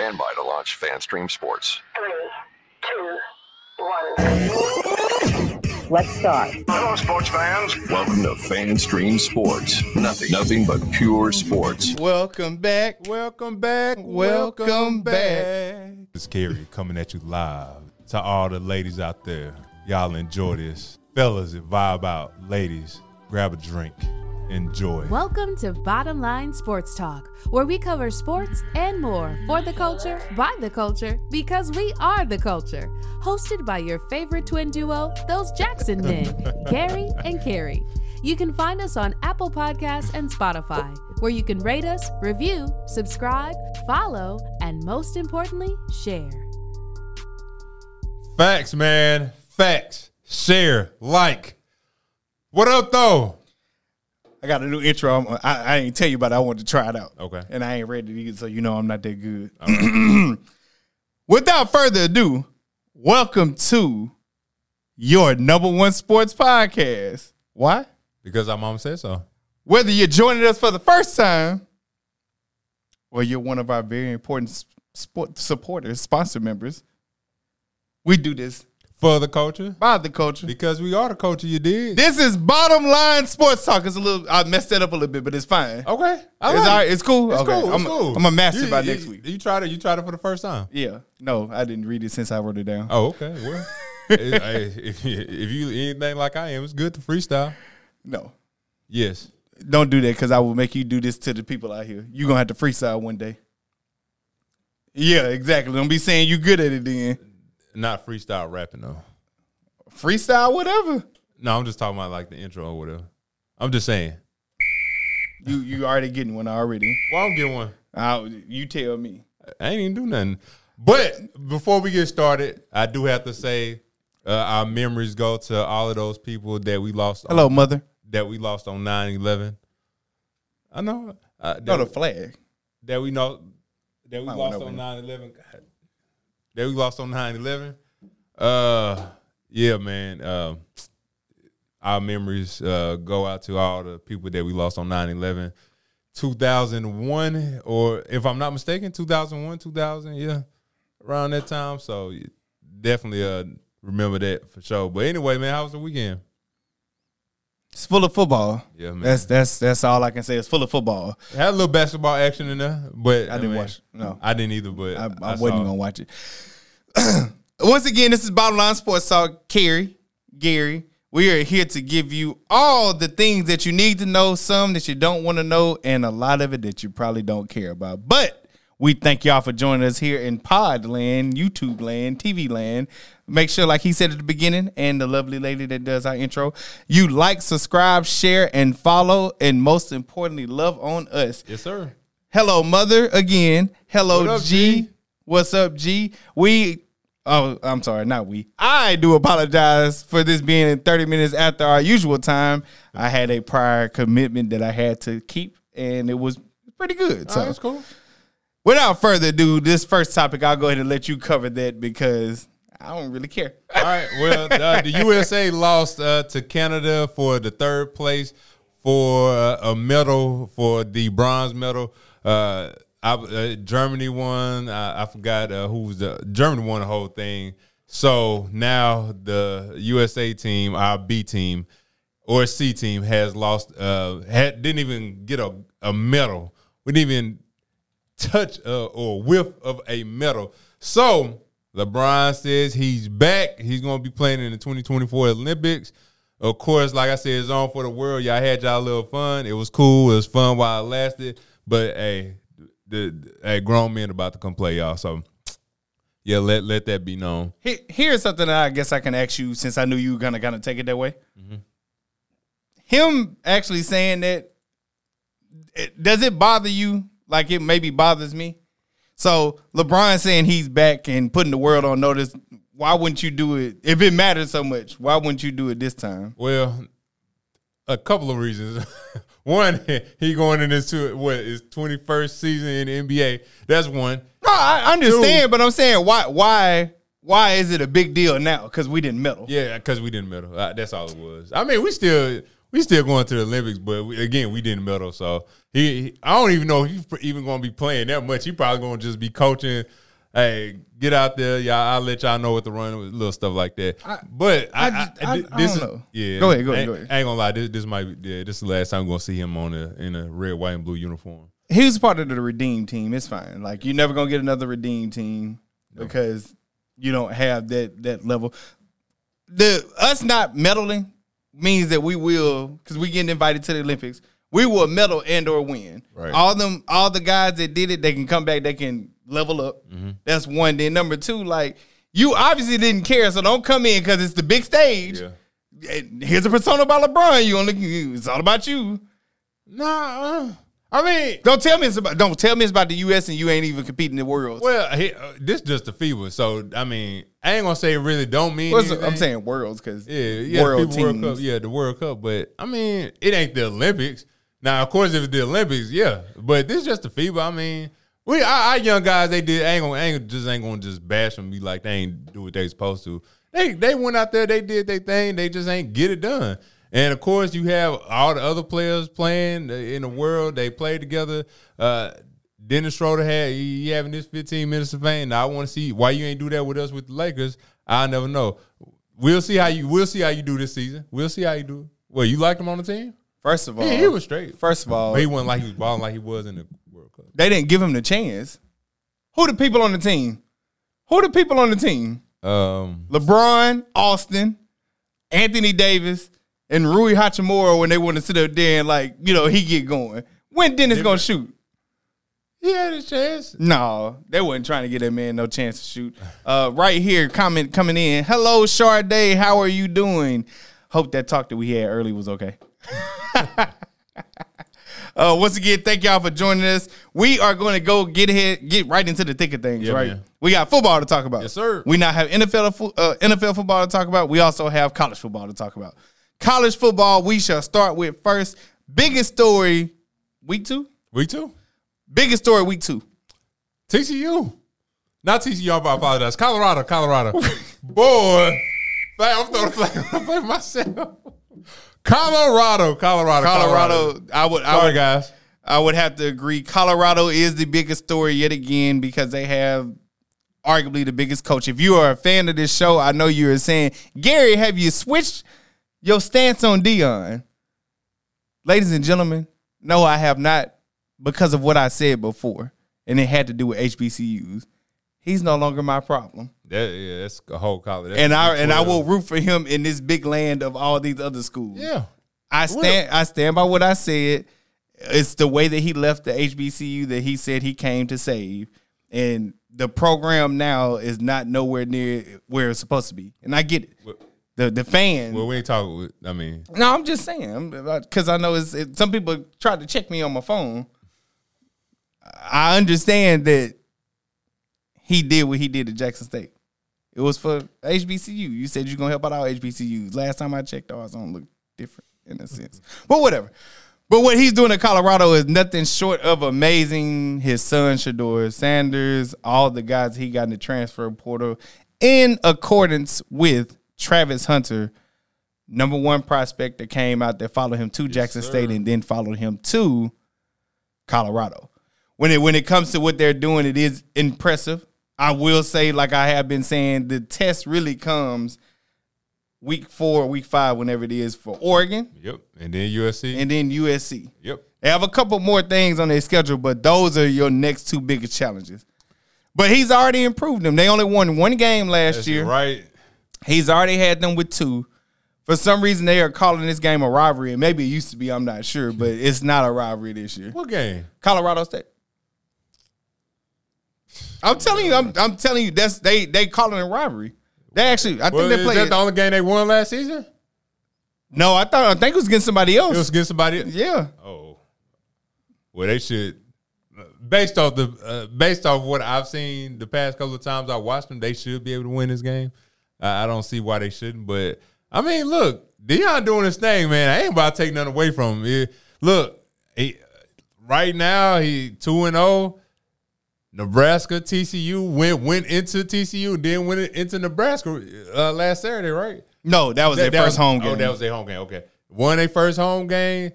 stand by to launch FanStream Sports. Three, two, one. Let's start. Hello, sports fans. Welcome to FanStream Sports. Nothing, nothing but pure sports. Welcome back. Welcome back. Welcome back. It's Cary coming at you live. To all the ladies out there, y'all enjoy this. Fellas, vibe out. Ladies, grab a drink. Enjoy. Welcome to Bottom Line Sports Talk, where we cover sports and more for the culture, by the culture, because we are the culture. Hosted by your favorite twin duo, those Jackson men, Gary and Cary. You can find us on Apple Podcasts and Spotify, where you can rate us, review, subscribe, follow, and most importantly, share. Facts, man. Facts. Share. Like. What up, though? I got a new intro. I'm, I, I ain't tell you about it. I wanted to try it out. Okay. And I ain't ready to either, so you know I'm not that good. Without further ado, welcome to your number one sports podcast. Why? Because our mom said so. Whether you're joining us for the first time or you're one of our very important sport supporters, sponsor members, we do this For the culture. by the culture. Because we are the culture, you did. This is bottom line sports talk. It's a little I messed that up a little bit, but it's fine. Okay. I it's like all right. It's cool. It's okay. cool. I'm, it's cool. I'm a master You- by you- next week. You tried it. You tried it for the first time. Yeah. No, I didn't read it since I wrote it down. Oh, okay. Well, it- if, you- if you anything like I am, it's good to freestyle. No. Yes. Don't do that because I will make you do this to the people out here. You're gonna have to freestyle one day. Yeah, exactly. Don't be saying you good at it then. Not freestyle rapping though. Freestyle, whatever. No, I'm just talking about like the intro or whatever. I'm just saying. You you already getting one already. Well, I'm getting one. Uh, you tell me. I ain't even do nothing. But before we get started, I do have to say uh, our memories go to all of those people that we lost. Hello, on, mother. that we lost on 9-11. I know. Uh, that, No, the flag. that we know that we lost on 9-11. God. That we lost on 9-11. Uh yeah, man. Um our memories uh, go out to all the people that we lost on 9-11. 2001, or if I'm not mistaken, 2001, 2000, yeah, around that time. So definitely uh, remember that for sure. But anyway, man, how was the weekend? It's full of football. Yeah, man. That's that's that's all I can say. It's full of football. Had a little basketball action in there, but I didn't mean, watch. No, I didn't either, but I, I, I wasn't gonna watch it. Once again, this is Bottom Line Sports Talk. Cary, Gary, we are here to give you all the things that you need to know, some that you don't want to know, and a lot of it that you probably don't care about. But we thank y'all for joining us here in Pod Land, YouTube Land, TV Land. Make sure, like he said at the beginning, and the lovely lady that does our intro, you like, subscribe, share, and follow, and most importantly, love on us. Yes, sir. Hello, mother. Again. Hello, What up, G. G? What's up, G? We. Oh, I'm sorry, not we. I do apologize for this being 30 minutes after our usual time. I had a prior commitment that I had to keep, and it was pretty good. So, Oh, that's cool. Without further ado, this first topic, I'll go ahead and let you cover that because I don't really care. All right. Well, uh, the USA lost uh, to Canada for the third place for uh, a medal for the bronze medal. Uh, I, uh, Germany won. I, I forgot uh, who was the Germany won the whole thing. So now the USA team, our B team or C team, has lost. Had, didn't even get a, a medal. We didn't even touch uh, or whiff of a medal. So LeBron says he's back. He's going to be playing in the 2024 Olympics. Of course, like I said, it's on for the world. Y'all had y'all a little fun. It was cool. It was fun while it lasted. But hey, the, the hey, grown men about to come play y'all. So yeah, let let that be known. Here's something I guess I can ask you since I knew you were gonna kind of take it that way. Him actually saying that, it- does it bother you like it maybe bothers me? So LeBron saying he's back and putting the world on notice. Why wouldn't you do it if it matters so much? Why wouldn't you do it this time? Well, a couple of reasons. one, he going in into what his 21st season in the NBA. That's one. No, I understand, but I'm saying why? Why? Why is it a big deal now? Because we didn't medal. Yeah, because we didn't medal. Uh, that's all it was. I mean, we still we still going to the Olympics, but we, again, we didn't medal. So he, he- I don't even know if he's even going to be playing that much. He probably going to just be coaching. Hey, get out there, y'all. I'll let y'all know what to run with little stuff like that. but I, I I, just- I- I this don't is know. yeah. Go ahead, go ahead, ain't- go ahead. I ain't gonna lie. This, this might be yeah. This is the last time we're gonna see him on a in a red, white, and blue uniform. he was part of the redeem team. It's fine. Like you're never gonna get another redeem team because you don't have that that level. The us not medaling means that we will because we getting invited to the Olympics. We will medal and or win. Right. All them all the guys that did it, they can come back. They can level up. Mm-hmm. That's one. Then number two, like you obviously didn't care, so don't come in because it's the big stage. Yeah. Here's a persona about LeBron. You only it's all about you. Nah, uh, I mean, Don't tell me it's about. Don't tell me it's about the U.S. and you ain't even competing in the world. well, he, uh, this just the FIBA. So I mean, I ain't gonna say it really don't mean. Anything. I'm saying worlds because Yeah, yeah, world the World teams. Cup. Yeah, the World Cup. But I mean, it ain't the Olympics. Now, of course, if it's the Olympics, yeah. But this is just the FIBA. I mean, we our, our young guys, they did. Ain't gonna, ain't just ain't gonna just bash them. Be like they ain't do what they supposed to. They they went out there, they did their thing. They just ain't get it done. And of course, you have all the other players playing in the world. They played together. Uh, Dennis Schroeder had he having this 15 minutes of fame. Now I want to see why you ain't do that with us with the Lakers. I never know. We'll see how you. We'll see how you do this season. We'll see how you do. Well, you liked him on the team. First of all, Yeah, he was straight. First of all, But he wasn't like he was balling like he was in the World Cup. they didn't give him the chance. Who the people on the team? Who the people on the team? Um, LeBron, Austin, Anthony Davis, and Rui Hachimura when they want to sit up there and like you know he get going. When Dennis gonna shoot? he had his chance. No, they wasn't trying to get that man no chance to shoot. Uh, right here, comment coming in. Hello, Sade. How are you doing? Hope that talk that we had early was okay. uh, once again, thank y'all for joining us. We are going to go get ahead, get right into the thick of things. Yeah, right, man. we got football to talk about. Yes, sir. We now have NFL uh, NFL football to talk about. We also have college football to talk about. College football. We shall start with first biggest story week two. Week two? Biggest story week two. TCU. Not TCU, I apologize. Colorado, Colorado. Boy. I'm throwing the flag on the play myself. Colorado, Colorado, Colorado, I would, I Sorry, would, guys. I would have to agree. Colorado is the biggest story yet again because they have arguably the biggest coach. If you are a fan of this show, I know you are saying, Gary, have you switched your stance on Deion? Ladies and gentlemen, no, I have not because of what I said before, and it had to do with HBCUs. He's no longer my problem. That, yeah, that's a whole college. That's And I and I will root for him in this big land of all these other schools. Yeah. I stand I stand by what I said. It's the way that he left the HBCU that he said he came to save. And the program now is not nowhere near where it's supposed to be. And I get it. The the fan. Well, we ain't talking. I mean, no, I'm just saying because I know it's it, some people tried to check me on my phone. I understand that he did what he did at Jackson State. It was for HBCU. You said you're gonna help out all HBCUs. Last time I checked, ours don't look different in a sense. But whatever. But what he's doing in Colorado is nothing short of amazing. His son Shedeur Sanders, all the guys he got in the transfer portal, in accordance with Travis Hunter, number one prospect that came out that followed him to Jackson State and then followed him to Colorado. When it when it comes to what they're doing, it is impressive. I will say, like I have been saying, the test really comes week four, week five, whenever it is for Oregon yep. And then USC. and then USC. yep. They have a couple more things on their schedule, but those are your next two biggest challenges. But he's already improved them. They only won one game last That's year. right. He's already had them with two. For some reason, they are calling this game a rivalry, and maybe it used to be. I'm not sure, but it's not a rivalry this year. What game? Colorado State. I'm telling you, I'm, I'm telling you, that's they they calling it a rivalry. They actually, I think Well, they is played. that the only game they won last season? no, I thought I think it was against somebody else. It was against somebody. yeah, Oh, well, they should. Based off the uh, based off what I've seen the past couple of times I watched them, they should be able to win this game. I, I don't see why they shouldn't. But I mean, look, Deion doing his thing, man. I ain't about to take nothing away from him. Look, he, right now he two and zero. Nebraska, TCU went went into TCU, then went into Nebraska uh, last Saturday, right? no, that was their That- that first was- home game. Oh, that was their home game. Okay, Won their first home game.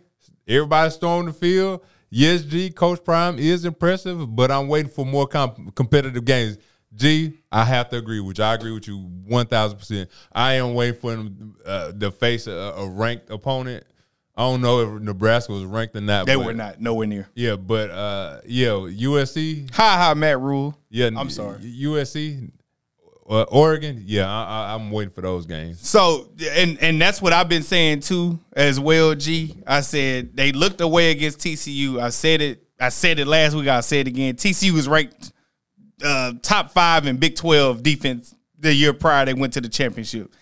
Everybody stormed the field. Yes, G, Coach Prime is impressive, but I'm waiting for more comp- competitive games. G, I have to agree with you. I agree with you 1,000%. I am waiting for them uh, to face a, a ranked opponent. I don't know if Nebraska was ranked or not. They but- were not nowhere near. Yeah, but uh, yeah, USC. Ha ha, Matt Rhule. Yeah, I'm sorry. USC, uh, Oregon. Yeah, I, I, I'm waiting for those games. So and and that's what I've been saying too as well. G, I said they looked away against TCU. I said it. I said it last week. I said it again. TCU was ranked uh, top five in Big Twelve defense the year prior. They went to the championship.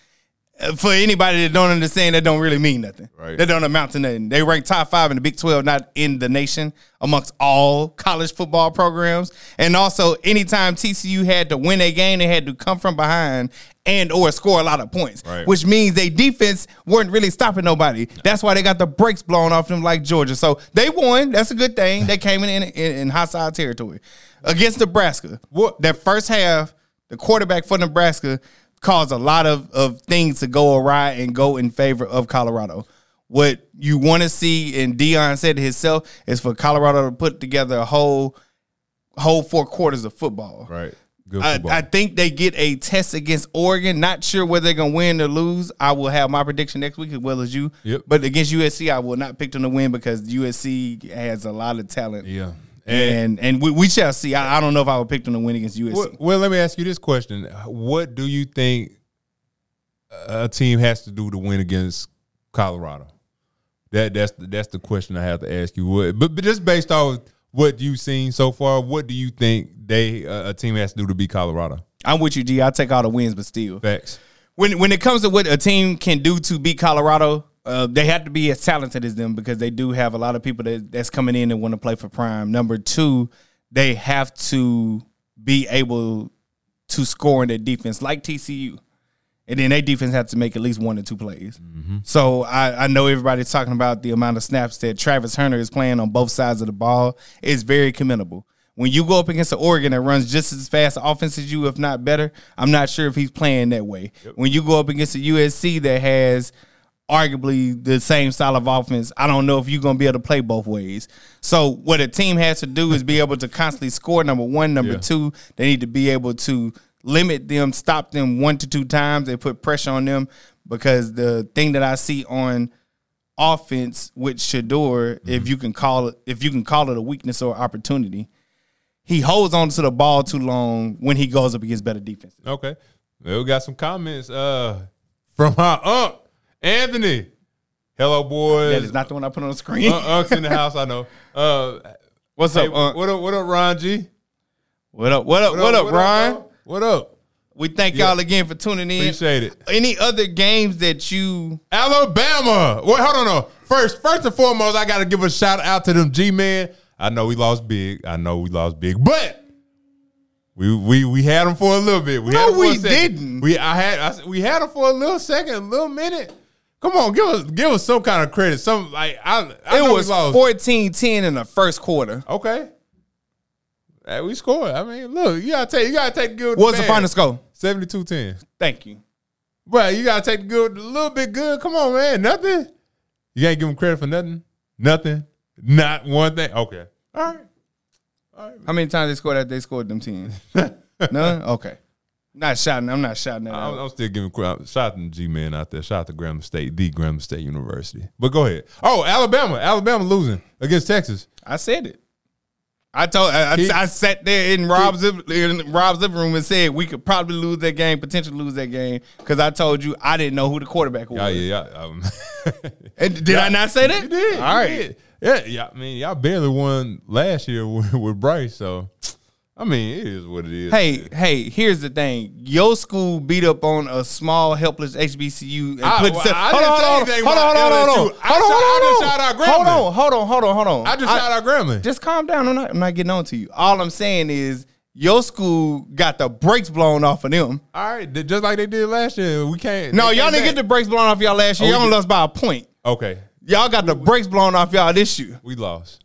For anybody that don't understand, that don't really mean nothing. Right. That don't amount to nothing. They ranked top five in the Big Twelve, not in the nation, amongst all college football programs. And also, anytime TCU had to win a game, they had to come from behind and or score a lot of points, Right. which means they defense weren't really stopping nobody. That's why they got the brakes blown off them like Georgia. So they won. That's a good thing. They came in in, in, in hostile territory against Nebraska. What- That first half, the quarterback for Nebraska caused a lot of, of things to go awry and go in favor of Colorado. What you want to see, and Deion said it himself, is for Colorado to put together a whole whole four quarters of football. Right. Good I. I think they get a test against Oregon. Not sure whether they're gonna win or lose. I will have my prediction next week as well as you. Yep. But against USC, I will not pick them to win because USC has a lot of talent. yeah. And, And and we, we shall see. I, I don't know if I would pick them to win against USC. well, well, let me ask you this question: What do you think a team has to do to win against Colorado? That that's the, that's the question I have to ask you. What, but but just based off what you've seen so far, what do you think they uh, a team has to do to beat Colorado? I'm with you, G. I'll take all the wins, but still. Facts. when when it comes to what a team can do to beat Colorado, uh, they have to be as talented as them because they do have a lot of people that, that's coming in and want to play for Prime. Number two, they have to be able to score in their defense like TCU. And then their defense have to make at least one or two plays. So I, I know everybody's talking about the amount of snaps that Travis Hunter is playing on both sides of the ball. It's very commendable. When you go up against an Oregon that runs just as fast offense as you, if not better, I'm not sure if he's playing that way. When you go up against a USC that has arguably the same style of offense, I don't know if you're going to be able to play both ways. So what a team has to do is be able to constantly score. Number one, number Yeah. two, they need to be able to limit them, stop them one to two times, and put pressure on them. Because the thing that I see on offense with Shedeur, if you can call it, if you can call it a weakness or opportunity, he holds on to the ball too long when he goes up against better defenses. Okay. Well, we got some comments uh, from our unc, Anthony. Hello, boys. That is not the one I put on the screen. Uh, Unc's in the house, I know. Uh, What's hey, up, Unc? what up, what up, Ron G? What up? What up? What up, Ryan? dog? What up? We thank Yeah. y'all again for tuning in. Appreciate it. Any other games that you Alabama. Wait, hold on. No. First, first and foremost, I got to give a shout out to them G men. I know we lost big. I know we lost big, but we we we had them for a little bit. We No, had 'em for we didn't. We I had I, s- we had them for a little second, a little minute. Come on, give us give us some kind of credit. Some like I, I it was lost. 14-10 in the first quarter. Okay. Hey, we scored. I mean, look, you gotta take you gotta take good. with What was the final score? 72-10. Thank you. Bro, you gotta take the good, a little bit good. Come on, man. Nothing. You can't give them credit for nothing. Nothing. Not one thing. Okay. All right. How many times they scored that they scored them 10? None? Okay. Not shouting. I'm not shouting that I'm. I'm still giving credit. Shout out to G man out there. Shout out to Grambling State, the Grambling State University. But go ahead. Oh, Alabama. Alabama losing against Texas. I said it. I told I, He- I, I sat there in Rob's liv- in Rob's living room and said we could probably lose that game, potentially lose that game, because I told you I didn't know who the quarterback was. Yeah, yeah, yeah. Um, And did I not say that? You did. All you right. did. Yeah, yeah. I mean, y'all barely won last year with, with Bryce, so I mean, it is what it is. Hey, hey, here's the thing. Your school beat up on a small, helpless HBCU and I- put well, hold I on, hold on, hold on, hold on, hold on, LSU. I hold on, hold on. Hold on, hold on, hold on, hold on. I just shout out Grambling. Just calm down. I'm not, I'm not getting on to you. All I'm saying is your school got the brakes blown off of them. All right, just like they did last year. We can't. No, y'all didn't get the brakes blown off y'all last oh, year. Oh, y'all lost by a point. Okay, Y'all got the brakes blown off y'all this year. we lost.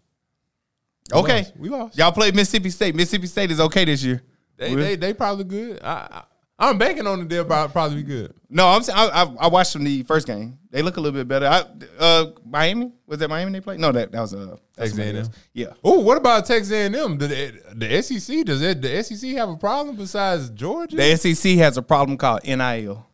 Okay. lost. We lost. Y'all played Mississippi State. Mississippi State is okay this year. They, they they probably good. I, I I'm banking on it. They'll probably be good. No, I'm I, I, I watched them the first game. They look a little bit better. I, uh, Miami was that Miami they played? No, that that was uh, Texas A&M? Yeah, Oh, what about Texas A&M? The, the SEC does it? The SEC have a problem besides Georgia? the SEC has a problem called NIL.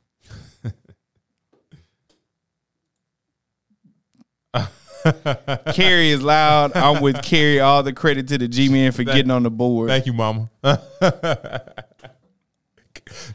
Cary is loud. I'm with Cary. All the credit to the G man for getting on the board. Thank you, Mama.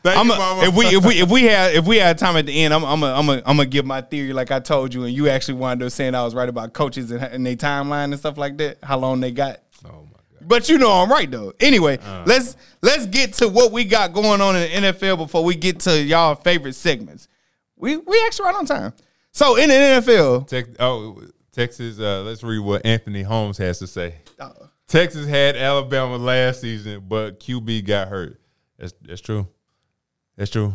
Thank I'm you, a, Mama. if we if we if we had if we had time at the end, I'm I'm a, I'm a, I'm gonna give my theory like I told you, and you actually wound up saying I was right about coaches and, and their timeline and stuff like that. How long they got? oh my god. But you know I'm right though. Anyway, uh. let's let's get to what we got going on in the NFL before we get to y'all favorite segments. We we actually right on time. So in the NFL, Tex- oh, Texas. Uh, let's read what Anthony Holmes has to say. uh, Texas had Alabama last season, but QB got hurt. That's that's true. That's true.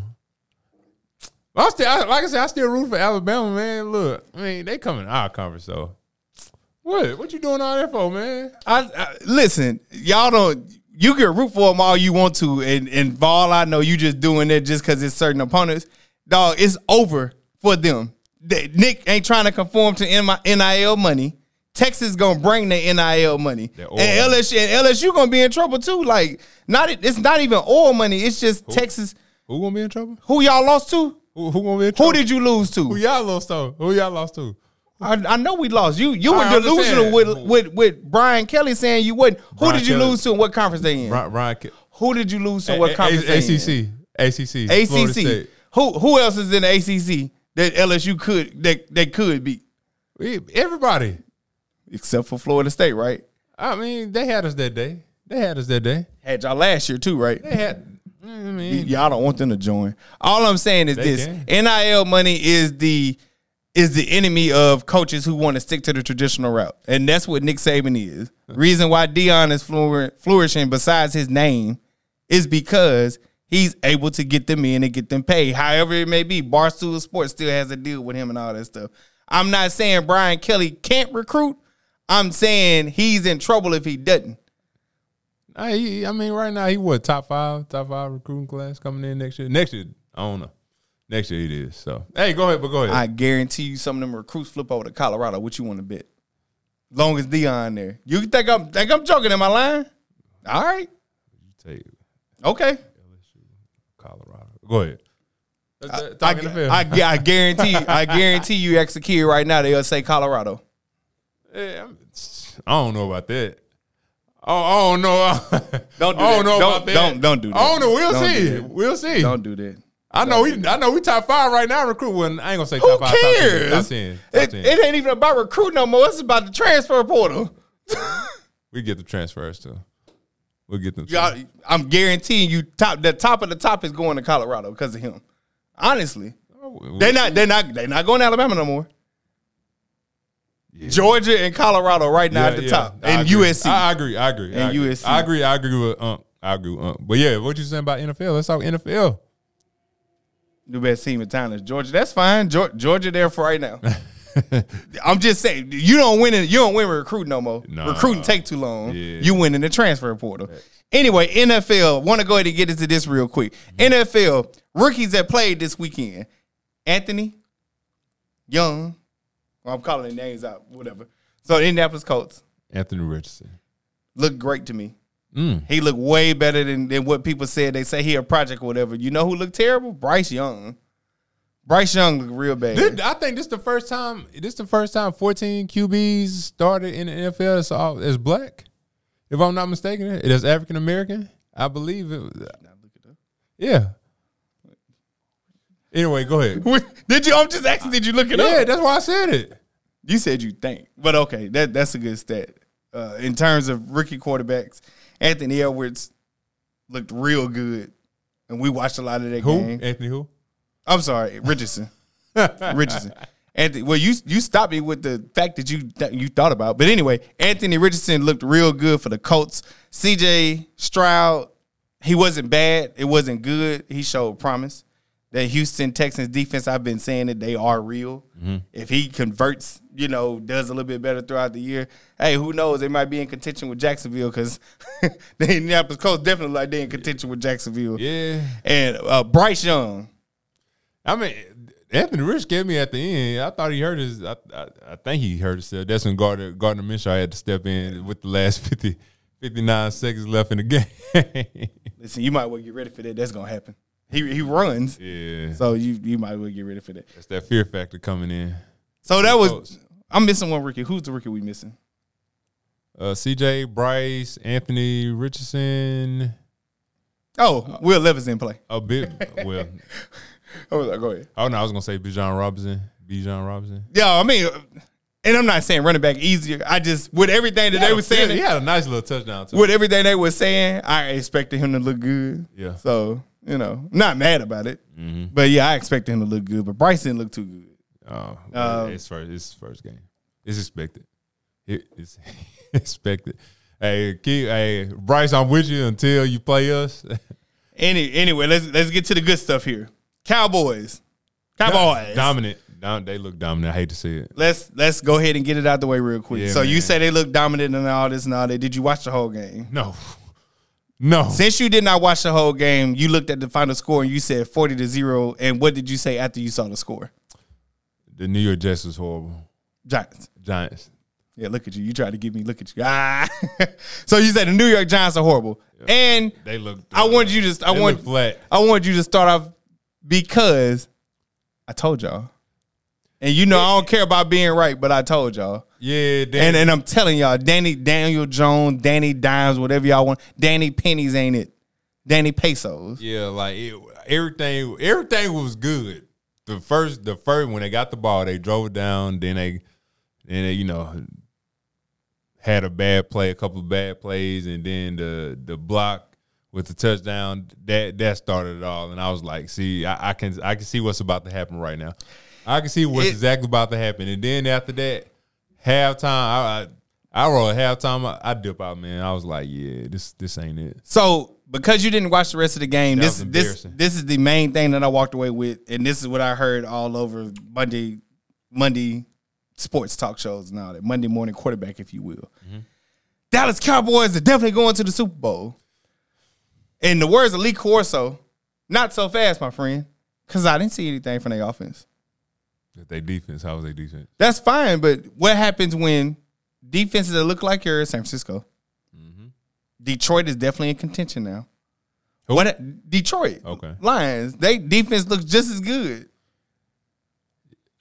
I still, I, like I said, I still root for Alabama, man. Look, I mean, they coming our conference, so what? What you doing all that for, man? I, I listen, y'all don't. You can root for them all you want to, and and for all I know, you just doing it just because it's certain opponents. Dog, it's over for them. Nick ain't trying to conform to NI NIL money. Texas gonna bring the NIL money, and. LSU and LSU gonna be in trouble too. Like, not it's not even oil money. It's just Texas. Who gonna be in trouble? Who y'all lost to? Who, who gonna be in Who did you lose to? Who y'all lost to? Who y'all lost to? I, I know we lost. You you were delusional with, with with Brian Kelly saying you wouldn't. Who Brian did you Kelly. lose to? and What conference they in? Ryan, Ryan Ke- Who did you lose to? A- What A- conference? they in? ACC, ACC, ACC. Who who else is in the ACC that LSU could that that could be Everybody. except for Florida State, right? I mean, they had us that day. They had us that day. Had y'all last year too, right? They had. I mean, Y'all don't want them to join. All I'm saying is this: can. NIL money is the is the enemy of coaches who want to stick to the traditional route, and that's what Nick Saban is. Reason why Deion is flour- flourishing, besides his name, is because he's able to get them in and get them paid. However it may be, Barstool Sports still has a deal with him and all that stuff. I'm not saying Brian Kelly can't recruit. I'm saying he's in trouble if he doesn't. I, he- I mean, right now he what top five, top five recruiting class coming in next year. Next year, I don't know. Next year it is. So hey, go ahead, but go ahead. I guarantee you some of them recruits flip over to Colorado. What you want to bet? Long as Deion there. You think I'm think I'm joking? Am I lying? All right. Take Okay. Colorado. Go ahead. Let's, I, talk NFL. I, I guarantee I guarantee you ask a kid right now, they'll say Colorado. Yeah, I'm- don't know about that. Oh, I don't know. Don't do I don't that. know Don't- about that. don't- don't do that. I don't know. We'll Don't see. that. We'll see. Don't do that. I know. We. I know. We top five right now. Recruit. Well, I ain't gonna say Who top five. top ten, cares? Top ten. Top It, it ain't even about recruit no more. It's about the transfer portal. we get the transfers too. We'll get them. Y'all, I'm guaranteeing you top the top of the top is going to Colorado because of him. Honestly. Oh, They're not. They're not. They're not going to Alabama no more. Georgia and Colorado right now at the top, I and agree. USC. I, agree. I agree. And I agree. USC. I agree. I agree with Unc. I agree with Unc. But yeah, what you saying about NFL? Let's talk NFL. New best team in town is Georgia. That's fine. Georgia, Georgia there for right now. I'm just saying you don't win it. You don't win with recruiting no more. Nah. Recruiting take too long. Yeah. You win in the transfer portal. Anyway, NFL. Want to go ahead and get into this real quick. NFL rookies that played this weekend: Anthony Young. Well, I'm calling their names out. Whatever. So Indianapolis Colts Anthony Richardson. looked great to me. Mm. He looked way better than, than what people said. They say he a project or whatever. You know who looked terrible? Bryce Young. Bryce Young looked real bad. This- I think this the first time. This the first time 14 QBs started in the NFL as, all- as black. If I'm not mistaken, it is African American. I believe it. Was, yeah. Anyway, go ahead. did you? I'm just asking. Did you look it Yeah, up? Yeah, that's why I said it. You said you think, but okay, that that's a good stat. Uh, in terms of rookie quarterbacks, Anthony Edwards looked real good, and we watched a lot of that Who? game. Anthony who? I'm sorry, Richardson. Richardson. Anthony, well, you you stopped me with the fact that you that you thought about, but anyway, Anthony Richardson looked real good for the Colts. C.J. Stroud, he wasn't bad. It wasn't good. He showed promise. the Houston Texans defense, I've been saying that they are real. If he converts, you know, does a little bit better throughout the year, hey, who knows? They might be in contention with Jacksonville because the Indianapolis Colts definitely like they in contention with Jacksonville. Yeah. And uh, Bryce Young, I mean, Anthony Rich scared me at the end. I thought he hurt his. I, I, I think he hurt himself. That's when Gardner Gardner Minshew had to step in with the last 50, 59 seconds left in the game. listen, you might well get ready for that. That's gonna happen. He he runs, yeah, so you you might well get ready for that. that's that fear factor coming in. So that was. I'm missing one rookie. Who's the rookie we missing? Uh, C.J. Bryce, Anthony Richardson, Oh, Will Levis didn't play. a bit. well, I was like, go ahead. oh no, I was gonna say Bijan Robinson. Bijan Robinson. Yeah, I mean, and I'm not saying running back easier. I just with everything that they were saying, he had a nice little touchdown too. with everything they were saying, I expected him to look good. Yeah. So you know, not mad about it, Mm-hmm. but yeah, I expected him to look good. But Bryce didn't look too good. Oh, Um, it's first. It's first game. It's expected. It- it's expected. Hey, keep, hey, Bryce, I'm with you until you play us. Any anyway, let's let's get to the good stuff here. Cowboys, Cowboys. dominant. Dom, they look dominant. I hate to see it. Let's let's go ahead and get it out the way real quick. Yeah, so you say they look dominant and all this and all that. Did you watch the whole game? No, no. Since you did not watch the whole game, you looked at the final score and you said forty to zero. And what did you say after you saw the score? The New York Jets was horrible. Giants. Giants. Yeah, look at you. You tried to give me look at you. Ah. so you said the New York Giants are horrible, and They look. I wanted you to. I want flat. I wanted you to start off because I told y'all, and you know I don't care about being right, but I told y'all. Yeah, they, And and I'm telling y'all, Danny Daniel Jones, Danny Dimes, whatever y'all want, Danny Pennies ain't it. Danny Pesos. yeah, like it, everything. Everything was good. The first, the first when they got the ball, they drove it down. Then they, then they, you know, had a bad play, a couple of bad plays, and then the the block with the touchdown that that started it all. And I was like, see, I, I can I can see what's about to happen right now. I can see what's It- exactly about to happen. And then after that, halftime, I I, I rolled halftime. I, I dip out, man. I was like, yeah, this this ain't it. So because you didn't watch the rest of the game, That this this this is the main thing that I walked away with, and this is what I heard all over Monday Monday sports talk shows and all that. Monday morning quarterback, if you will. Mm-hmm. Dallas Cowboys are definitely going to the Super Bowl. In the words of Lee Corso, not so fast, my friend, because I didn't see anything from their offense. They defense. How was they defense? That's fine, but what happens when defenses that look like yours, San Francisco, mm-hmm. Detroit is definitely in contention now. Who? What Detroit? Okay. Lions. They defense looks just as good,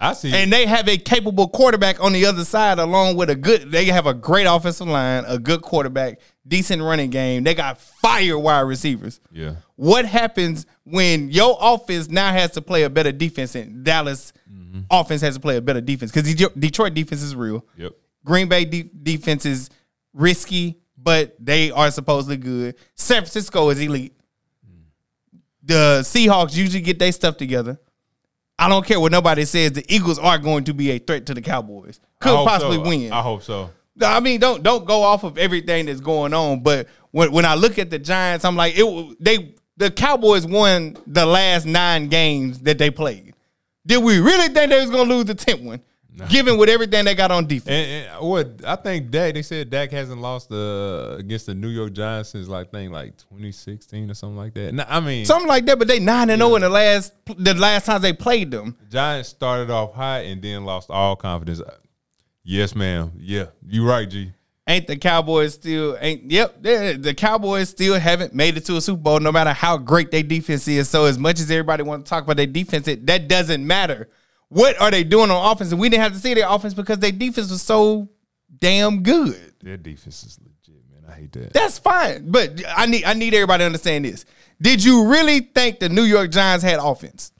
I see. and they have a capable quarterback on the other side, along with a good. They have a great offensive line, a good quarterback, decent running game. They got fire wide receivers. yeah. What happens when your offense now has to play a better defense and Dallas Mm-hmm. offense has to play a better defense? Because Detroit defense is real. Yep. Green Bay de- defense is risky, but they are supposedly good. San Francisco is elite. The Seahawks usually get their stuff together. I don't care what nobody says. The Eagles are going to be a threat to the Cowboys. Could possibly so. win. I hope so. I mean, don't don't go off of everything that's going on. But when when I look at the Giants, I'm like, it they the Cowboys won the last nine games that they played. Did we really think they was gonna lose the tenth one? Given with everything they got on defense. And, what I think Dak, they said Dak hasn't lost uh, against the New York Giants since like thing like 2016 or something like that. No, I mean, Something like that, but they nine and zero in the last the last times they played them. Giants started off high and then lost all confidence. Yes, ma'am. Yeah, you right, G. Ain't the Cowboys still ain't? Yep, the Cowboys still haven't made it to a Super Bowl, no matter how great their defense is. So as much as everybody wants to talk about their defense, it, that doesn't matter. What are they doing on offense? And we didn't have to see their offense because their defense was so damn good. Their defense is legit, man. I hate that. That's fine, but I need I need everybody to understand this. Did you really think the New York Giants had offense?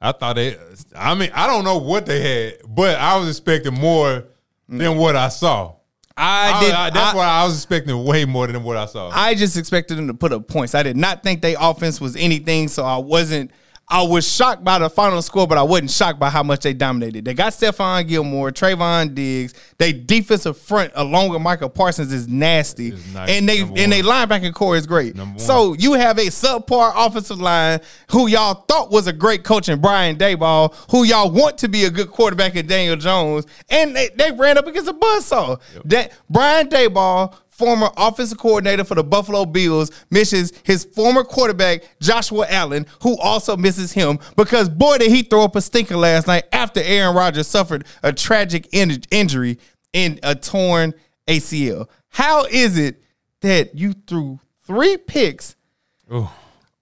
I thought they. I mean, I don't know what they had, but I was expecting more than what I saw. I, I- did. I- that's I- why I was expecting way more than what I saw. I just expected them to put up points. I did not think their offense was anything, so I wasn't. I was shocked by the final score, but I wasn't shocked by how much they dominated. They got Stephon Gilmore, Trevon Diggs. They defensive front along with Michael Parsons is nasty, nice. and they Number and they linebacking core is great. So you have a subpar offensive line who y'all thought was a great coach in Brian Daboll, who y'all want to be a good quarterback in Daniel Jones, and they, they ran up against a buzzsaw. That Brian Daboll, former offensive coordinator for the Buffalo Bills, misses his former quarterback Joshua Allen, who also misses him because boy did he throw up a stinker last night after Aaron Rodgers suffered a tragic in- injury in a torn ACL. How is it that you threw three picks? Ooh.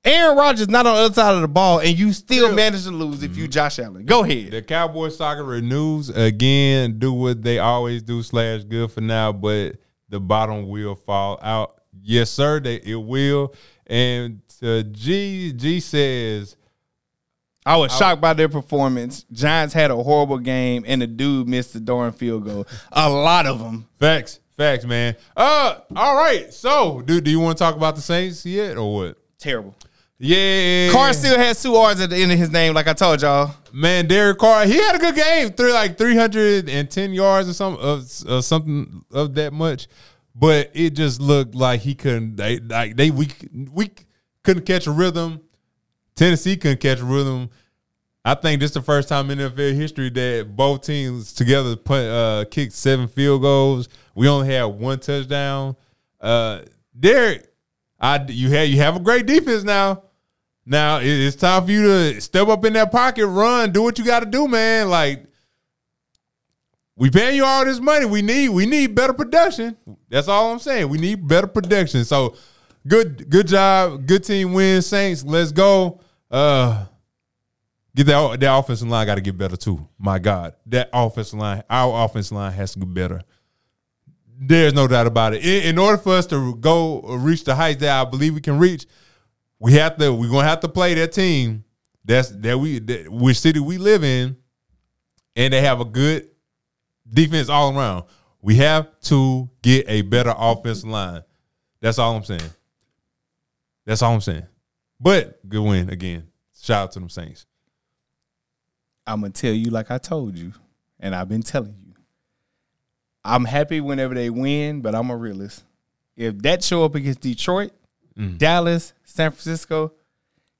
Aaron Rodgers not on the other side of the ball, and you still managed to lose if you mm-hmm. Josh Allen. Go ahead. The Cowboy Soccer renews again, do what they always do, slash good for now, but the bottom will fall out. Yes, sir, they it will. And uh, G G says, I was shocked by their performance. Giants had a horrible game, and the dude missed the darn field goal. A lot of them. facts, facts, man. Uh, all right. So, dude, do you want to talk about the Saints yet, or what? Terrible. Yeah, Carr still has two R's at the end of his name, like I told y'all. Man, Derek Carr, he had a good game, three like three hundred and ten yards or something of uh, something of that much, but it just looked like he couldn't. They like they we we couldn't catch a rhythm. Tennessee couldn't catch a rhythm. I think this is the first time in NFL history that both teams together put uh, kicked seven field goals. We only had one touchdown. Uh, Derek, I you have you have a great defense now. Now it's time for you to step up in that pocket, run, do what you got to do, man. Like we paying you all this money. We need we need better production. That's all I'm saying. We need better production. So good good job, good team win, Saints. Let's go. Uh get that that offensive line got to get better too. My God, that offensive line, our offensive line has to get better. There's no doubt about it. In, in order for us to go reach the heights that I believe we can reach, we have to. We're gonna have to play that team. That's that we that, which city we live in, and they have a good defense all around. We have to get a better offensive line. That's all I'm saying. That's all I'm saying. But good win again. Shout out to them Saints. I'm gonna tell you like I told you, and I've been telling you. I'm happy whenever they win, but I'm a realist. If that show up against Detroit, Mm. Dallas, San Francisco,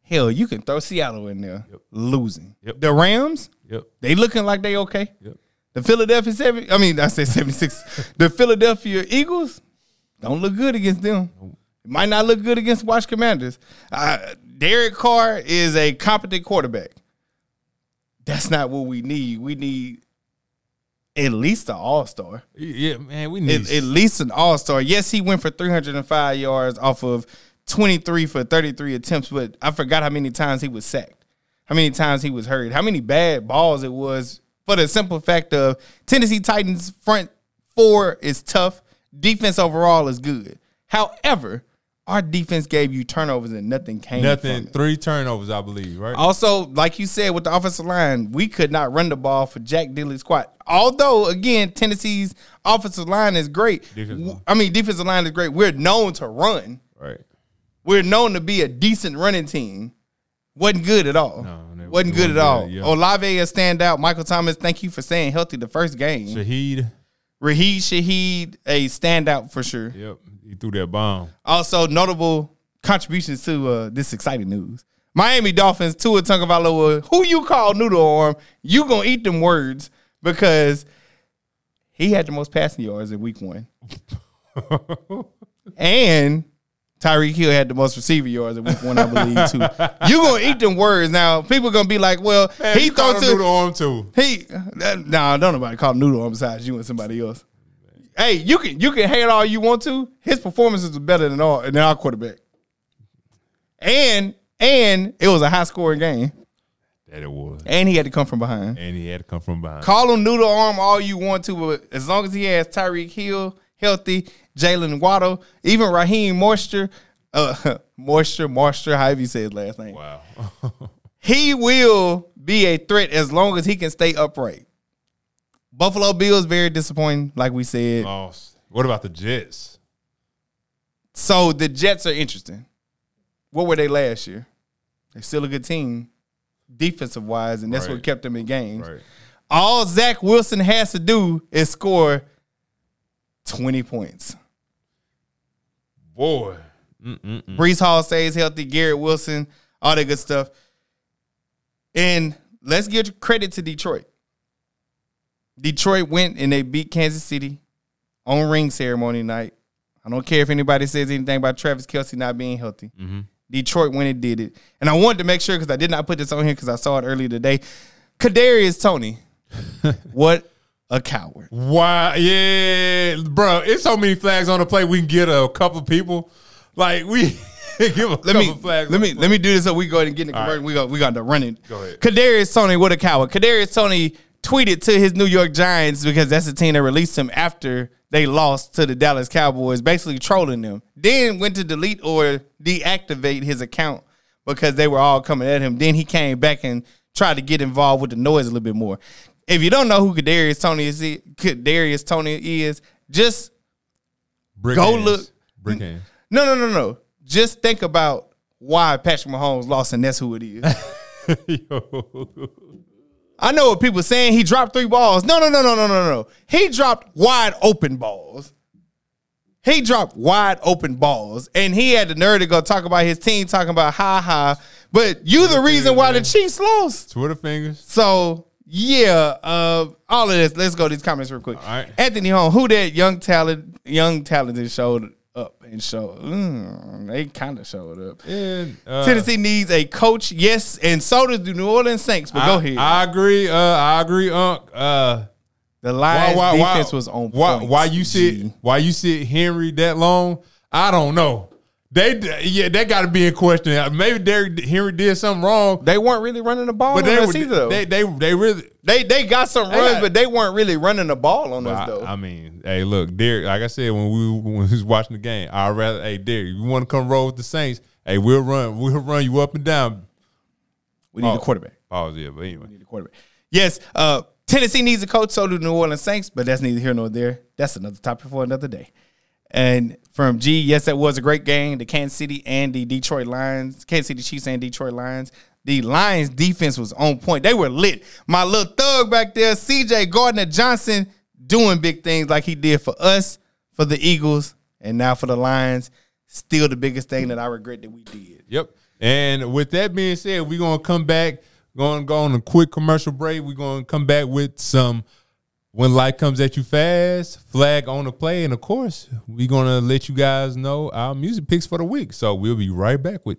hell, you can throw Seattle in there losing. Yep. The Rams, Yep. they looking like they okay. Yep. The Philadelphia seven, I mean, I said 76. the Philadelphia Eagles don't look good against them. It might not look good against Watch Commanders. Uh, Derek Carr is a competent quarterback. That's not what we need. We need at least an all star. Yeah, man, we need At, at least an all star. Yes, he went for 305 yards off of 23 for 33 attempts, but I forgot how many times he was sacked, how many times he was hurt, how many bad balls it was. For the simple fact of Tennessee Titans front four is tough, defense overall is good. However, our defense gave you turnovers and nothing came. nothing. Three turnovers, I believe. Right. Also, like you said, with the offensive line, we could not run the ball for Jack Dilly's squat. Although, again, Tennessee's offensive line is great. Defensive. I mean, defensive line is great. We're known to run. right. We're known to be a decent running team. Wasn't good at all. No, wasn't good at all. good, yeah. Olave a standout. Michael Thomas, thank you for staying healthy the first game. Shaheed. Raheed Shaheed, a standout for sure. Yep. He threw that bomb. Also, notable contributions to uh, this exciting news. Miami Dolphins, Tua Tagovailoa, who you call noodle arm, you gonna eat them words because he had the most passing yards in week one. and Tyreek Hill had the most receiver yards in week one, I believe, too. You gonna eat them words. Now, people gonna be like, well, Man, he you called thought him to noodle arm too. he uh, nah, don't nobody call him noodle arm besides you and somebody else. Hey, you can you can hate all you want to. His performances was better than all than our quarterback. And and it was a high scoring game. That it was. And he had to come from behind. And he had to come from behind. Call him noodle arm all you want to, but as long as he has Tyreek Hill healthy, Jalen Waddle, even Raheem Moisture, uh Moisture, Moisture, however you say his last name. wow. he will be a threat as long as he can stay upright. Buffalo Bills very disappointing, like we said. Lost. What about the Jets? So the Jets are interesting. What were they last year? They're still a good team. defensive wise, and that's Right. what kept them in games. Right. All Zach Wilson has to do is score 20 points. Boy. Breece Hall stays healthy, Garrett Wilson, all that good stuff. And let's give credit to Detroit. Detroit went and they beat Kansas City on ring ceremony night. I don't care if anybody says anything about Travis Kelce not being healthy. Mm-hmm. Detroit went and did it. And I wanted to make sure because I did not put this on here because I saw it earlier today. Kadarius Toney, what a coward. Wow, yeah, bro. It's so many flags on the plate. We can get a couple people. Like we give a let couple me flags. let me let me do this so we go ahead and get in the conversion. right. We got we got to run it. Go ahead. Kadarius Toney, what a coward. Kadarius Toney tweeted to his New York Giants because that's the team that released him after they lost to the Dallas Cowboys, basically trolling them. Then went to delete or deactivate his account because they were all coming at him. Then he came back and tried to get involved with the noise a little bit more. If you don't know who Kadarius Toney is, Kadarius Toney is, just Brick Go hands. look. Brick hands. no, no, no, no. Just think about why Patrick Mahomes lost, and that's who it is. I know what people saying. He dropped three balls. No, no, no, no, no, no, no. He dropped wide open balls. He dropped wide open balls, and he had the nerve to go talk about his team, talking about ha ha. But you the reason why the Chiefs lost. Twitter fingers. So yeah, uh, all of this. Let's go to these comments real quick. All right. Anthony Home, who that young talent, young talented showed up and showed. Mm, they kind of showed up. And uh, Tennessee needs a coach, yes, and so does the New Orleans Saints. But I, go ahead. I agree. Uh, I agree. Unc. Uh, the Lions defense was on Why, point. why you sit? Why you sit Henry that long? I don't know. They yeah, that got to be in question. Maybe Derrick Henry did something wrong, They weren't really running the ball but on they us were, either. Though. they They, they really. they they got some They runs, got- but they weren't really running the ball on us though. I mean, hey, look, Derrick. Like I said when we when we was watching the game, I rather, hey, Derrick, you want to come roll with the Saints? Hey, we'll run, we'll run you up and down. we need oh. a quarterback. Oh yeah, but anyway, We need a quarterback. Yes, uh, Tennessee needs a coach. So do New Orleans Saints, but that's neither here nor there. That's another topic for another day. And from G, yes, that was a great game. The Kansas City and the Detroit Lions, Kansas City Chiefs and Detroit Lions. The Lions defense was on point. They were lit. My little thug back there, CJ Gardner Johnson, doing big things like he did for us, for the Eagles, and now for the Lions. Still the biggest thing that I regret that we did. Yep. And with that being said, we're gonna come back. Going to go on a quick commercial break. We're gonna come back with some when life comes at you fast, flag on the play, and of course, we're gonna let you guys know our music picks for the week. So we'll be right back with.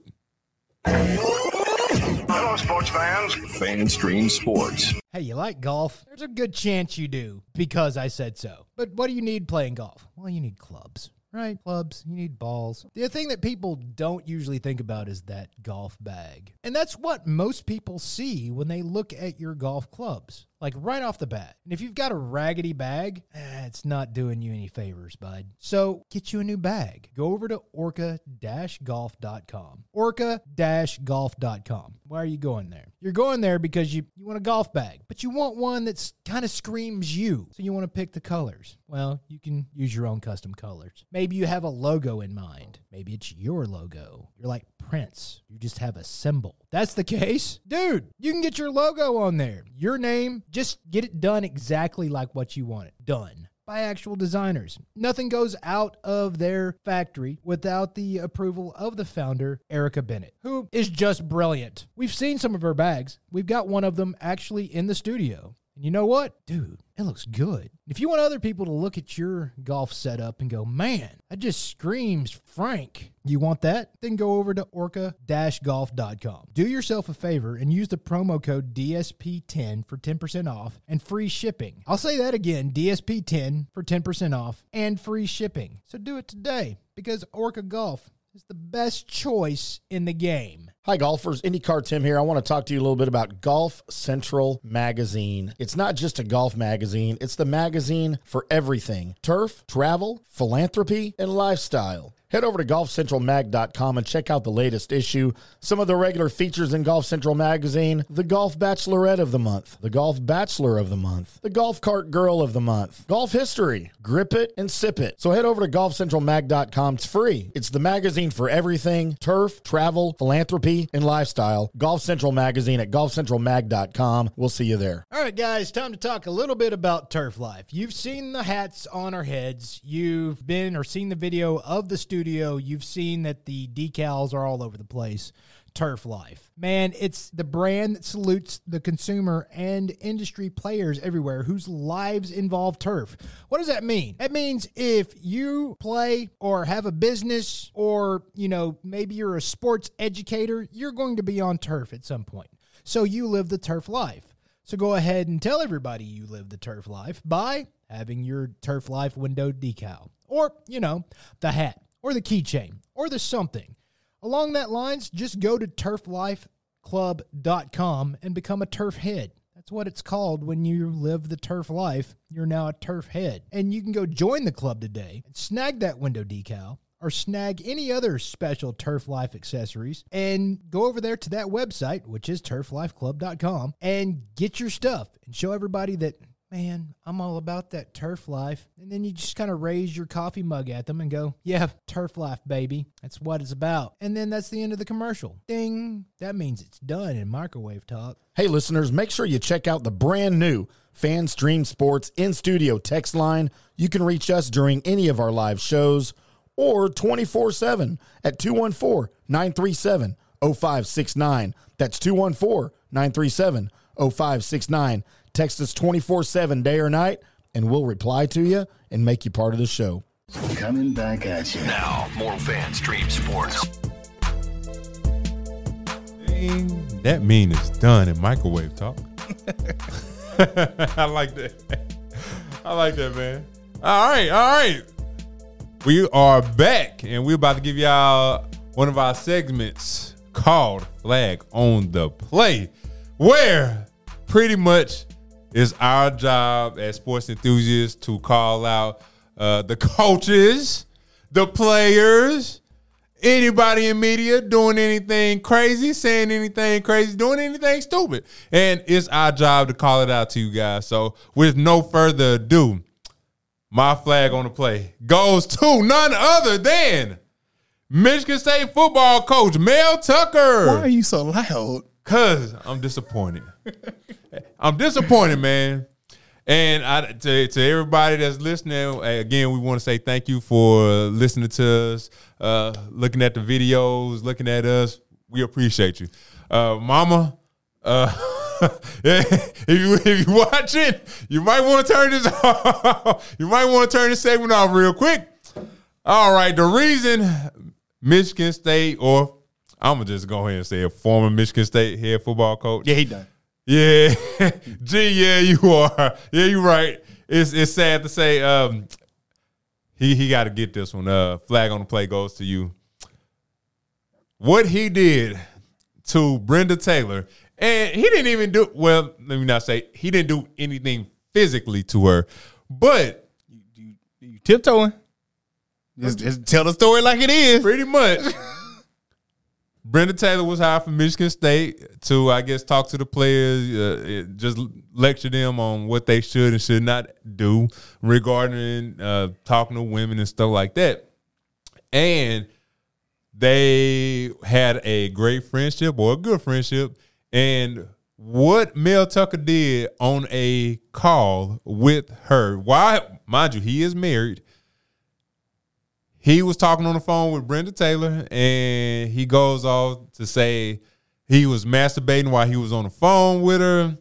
Hello, sports fans. Fanstream Sports. Hey, you like golf? There's a good chance you do because I said so. But what do you need playing golf? Well, you need clubs, right? Clubs, you need balls. The thing that people don't usually think about is that golf bag. And that's what most people see when they look at your golf clubs, like right off the bat. And if you've got a raggedy bag, eh, it's not doing you any favors, bud. So get you a new bag. Go over to orca-golf.com. Orca-golf.com. Why are you going there? You're going there because you, you want a golf bag, but you want one that's kind of screams you. So you want to pick the colors. Well, you can use your own custom colors. Maybe you have a logo in mind. Maybe it's your logo. You're like Prince. You just have a symbol. That's the case. Dude, you can get your logo on there. Your name, just get it done exactly like what you want it done by actual designers. Nothing goes out of their factory without the approval of the founder, Erica Bennett, who is just brilliant. We've seen some of her bags. We've got one of them actually in the studio. And you know what? Dude, it looks good. If you want other people to look at your golf setup and go, man, that just screams Frank. You want that? Then go over to orca-golf.com. Do yourself a favor and use the promo code DSP10 for 10% off and free shipping. I'll say that again, DSP10 for 10% off and free shipping. So do it today because Orca Golf is the best choice in the game. Hi, golfers. IndyCar Tim here. I want to talk to you a little bit about Golf Central Magazine. It's not just a golf magazine, it's the magazine for everything turf, travel, philanthropy, and lifestyle. Head over to golfcentralmag.com and check out the latest issue, some of the regular features in Golf Central magazine, the Golf Bachelorette of the Month, the Golf Bachelor of the Month, the Golf Cart Girl of the Month, Golf History, Grip It and Sip It. So head over to golfcentralmag.com. It's free. It's the magazine for everything turf, travel, philanthropy, and lifestyle. Golf Central magazine at golfcentralmag.com. We'll see you there. All right, guys, time to talk a little bit about turf life. You've seen the hats on our heads. You've been or seen the video of the studio. You've seen that the decals are all over the place. Turf Life. Man, it's the brand that salutes the consumer and industry players everywhere whose lives involve turf. What does that mean? That means if you play or have a business or, you know, maybe you're a sports educator, you're going to be on turf at some point. So you live the turf life. So go ahead and tell everybody you live the turf life by having your turf life window decal or, you know, the hat or the keychain or the something. Along that lines, just go to turflifeclub.com and become a turf head. That's what it's called when you live the turf life. You're now a turf head. And you can go join the club today and snag that window decal or snag any other special Turf Life accessories and go over there to that website, which is turflifeclub.com, and get your stuff and show everybody that, man, I'm all about that turf life. And then you just kind of raise your coffee mug at them and go, yeah, turf life, baby. That's what it's about. And then that's the end of the commercial. Ding. That means it's done in microwave talk. Hey, listeners, make sure you check out the brand new Fan Stream Sports in studio text line. You can reach us during any of our live shows or 24 7 at 214 937 0569. That's 214 937 0569. Text us 24 7 day or night, and we'll reply to you and make you part of the show. Coming back at you. Now, more fan stream sports. Ding. That mean it's done in microwave talk. I like that. I like that, man. All right, all right. We are back, and we're about to give y'all one of our segments called Flag on the Play, where pretty much it's our job as sports enthusiasts to call out uh, the coaches, the players, anybody in media doing anything crazy, saying anything crazy, doing anything stupid. And it's our job to call it out to you guys. So, with no further ado, my flag on the play goes to none other than Michigan State football coach Mel Tucker. Why are you so loud? Cause I'm disappointed. I'm disappointed, man. And I, to, to everybody that's listening, again, we want to say thank you for listening to us, uh, looking at the videos, looking at us. We appreciate you, uh, Mama. Uh, if you if you watching, you might want to turn this off. you might want to turn this segment off real quick. All right, the reason Michigan State, or I'm gonna just go ahead and say a former Michigan State head football coach. Yeah, he done. Yeah, G. Yeah, you are. Yeah, you're right. It's it's sad to say. Um, he he got to get this one. Uh, flag on the play goes to you. What he did to Brenda Taylor, and he didn't even do well. Let me not say he didn't do anything physically to her, but You tiptoeing. Just, just tell the story like it is. pretty much. Brenda Taylor was hired from Michigan State to, I guess, talk to the players, uh, just lecture them on what they should and should not do regarding uh, talking to women and stuff like that. And they had a great friendship or a good friendship. And what Mel Tucker did on a call with her, why, mind you, he is married he was talking on the phone with Brenda Taylor, and he goes off to say he was masturbating while he was on the phone with her.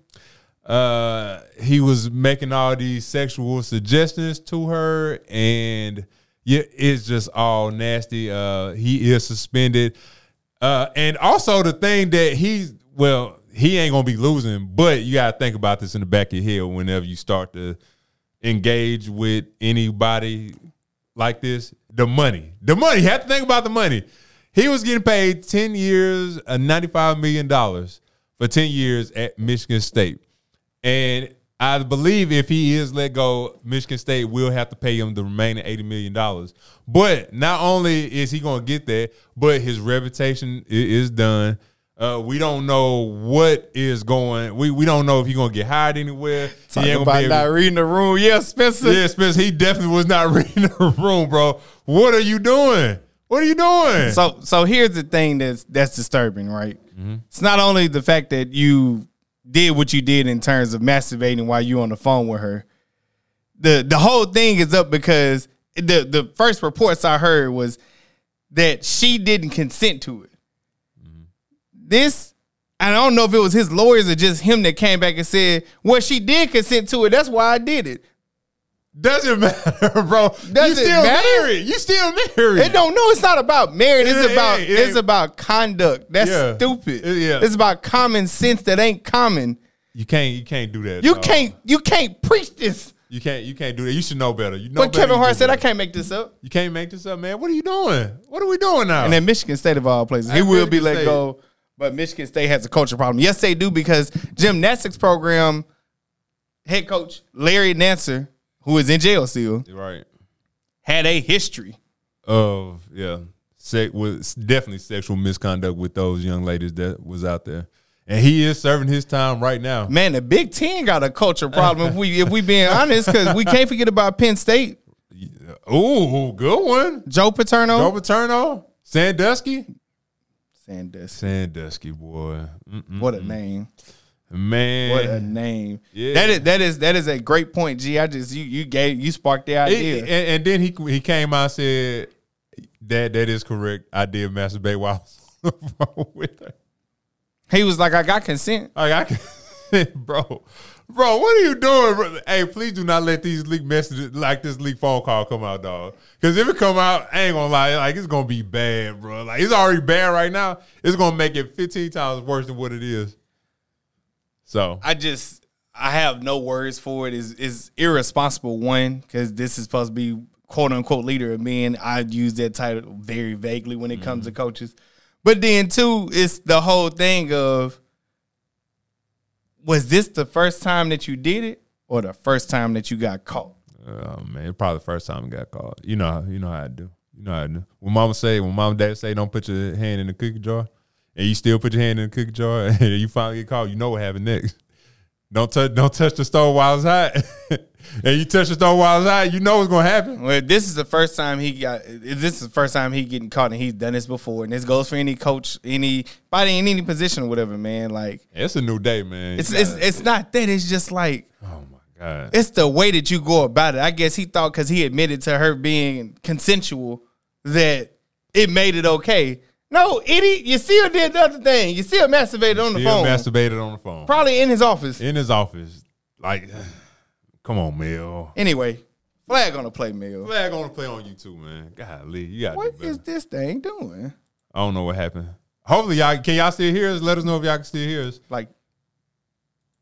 Uh, he was making all these sexual suggestions to her, and yeah, it's just all nasty. Uh, he is suspended, uh, and also the thing that he's well, he ain't gonna be losing, but you gotta think about this in the back of your head whenever you start to engage with anybody like this, the money. The money. You have to think about the money. He was getting paid 10 years, uh, $95 million for 10 years at Michigan State. And I believe if he is let go, Michigan State will have to pay him the remaining eighty million dollars. But not only is he going to get that, but his reputation is done. Uh, we don't know what is going. We we don't know if he's going to get hired anywhere. He ain't about be not reading the room. Yeah, Spencer. yeah, Spencer. he definitely was not reading the room, bro. What are you doing? What are you doing? So so here's the thing that's that's disturbing, right? Mm-hmm. It's not only the fact that you did what you did in terms of masturbating while you on the phone with her. The the whole thing is up because the the first reports I heard was that she didn't consent to it. This I don't know if it was his lawyers or just him that came back and said, "Well, she did consent to it. That's why I did it." Doesn't matter, bro. Does you still matter? married. You still married. It don't know. It's not about marriage. It's It about it it's about conduct. That's Yeah. stupid. It- yeah. It's about common sense that ain't common. You can't. You can't do that. You dog. can't you can't preach this. You can't. You can't do that. You should know better. You know. But better, Kevin Hart said, "I can't make this up." You can't make this up, man. What are you doing? What are we doing now? And then Michigan State of all places, he will be let State. go. But Michigan State has a culture problem. Yes, they do because gymnastics program head coach Larry Nance, who is in jail still, right. had a history. Of yeah, sex was definitely sexual misconduct with those young ladies that was out there, and he is serving his time right now. Man, the Big Ten got a culture problem if we if we being honest, because we can't forget about Penn State. Ooh, good one. Joe Paterno, Joe Paterno, Sandusky, Sandusky. Sandusky boy. Mm-mm. What a name! man. What a name! Yeah. That is that is that is a great point. G, I just you you gave you sparked the It- idea. and, and then he he came out and said that that is correct. I did masturbate while I was on the phone with her. he was like, I got consent. I can, bro, bro, what are you doing? Bro? Hey, please do not let these leak messages like this leak phone call come out, dog. Because if it come out, I ain't gonna lie, like it's gonna be bad, bro. Like it's already bad right now. It's gonna make it fifteen times worse than what it is. So I just I have no words for it. Is is irresponsible one because this is supposed to be quote unquote leader of men. I use that title very vaguely when it comes to mm-hmm. coaches. But then two, it's the whole thing of was this the first time that you did it or the first time that you got caught? Oh man, probably the first time I got caught. You know, you know how I do. You know how I do. When mama say, when mom and dad say, don't put your hand in the cookie jar, and you still put your hand in the cookie jar, and you finally get caught, you know what happened next. Don't touch, don't touch the stove while it's hot. and you touch the stove while it's hot, you know what's gonna happen. Well, this is the first time he got. This is the first time he getting caught, and he's done this before. And this goes for any coach, anybody in any position or whatever, man. Like It's a new day, man. it's it's it's not that. It's just like oh my god. it's the way that you go about it. I guess he thought because he admitted to her being consensual that it made it okay. No, idiot, you still did the other thing. You still masturbated on the Still phone, masturbated on the phone probably in his office. in his office. Like, come on, Mel. Anyway, flag on the play, Mill. Flag on the play on YouTube, man. Golly, you got. What is this thing doing? I don't know what happened. Hopefully, y'all can y'all still hear us. Let us know if y'all can still hear us. Like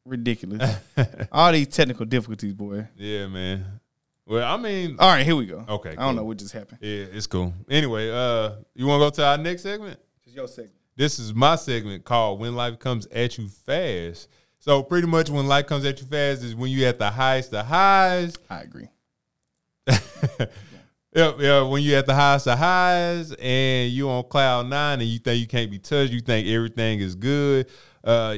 ridiculous. All these technical difficulties, boy. Yeah, man. Well, I mean, All right, here we go. Okay, I don't cool. know what just happened. yeah, it's cool. Anyway, uh, you want to go to our next segment? It's your segment. This is my segment called "When Life Comes at You Fast." So, pretty much, when life comes at you fast is when you at the highest, the highs. I agree. Yep, yeah. When you at the highest of highs and you on cloud nine and you think you can't be touched, you think everything is good, uh,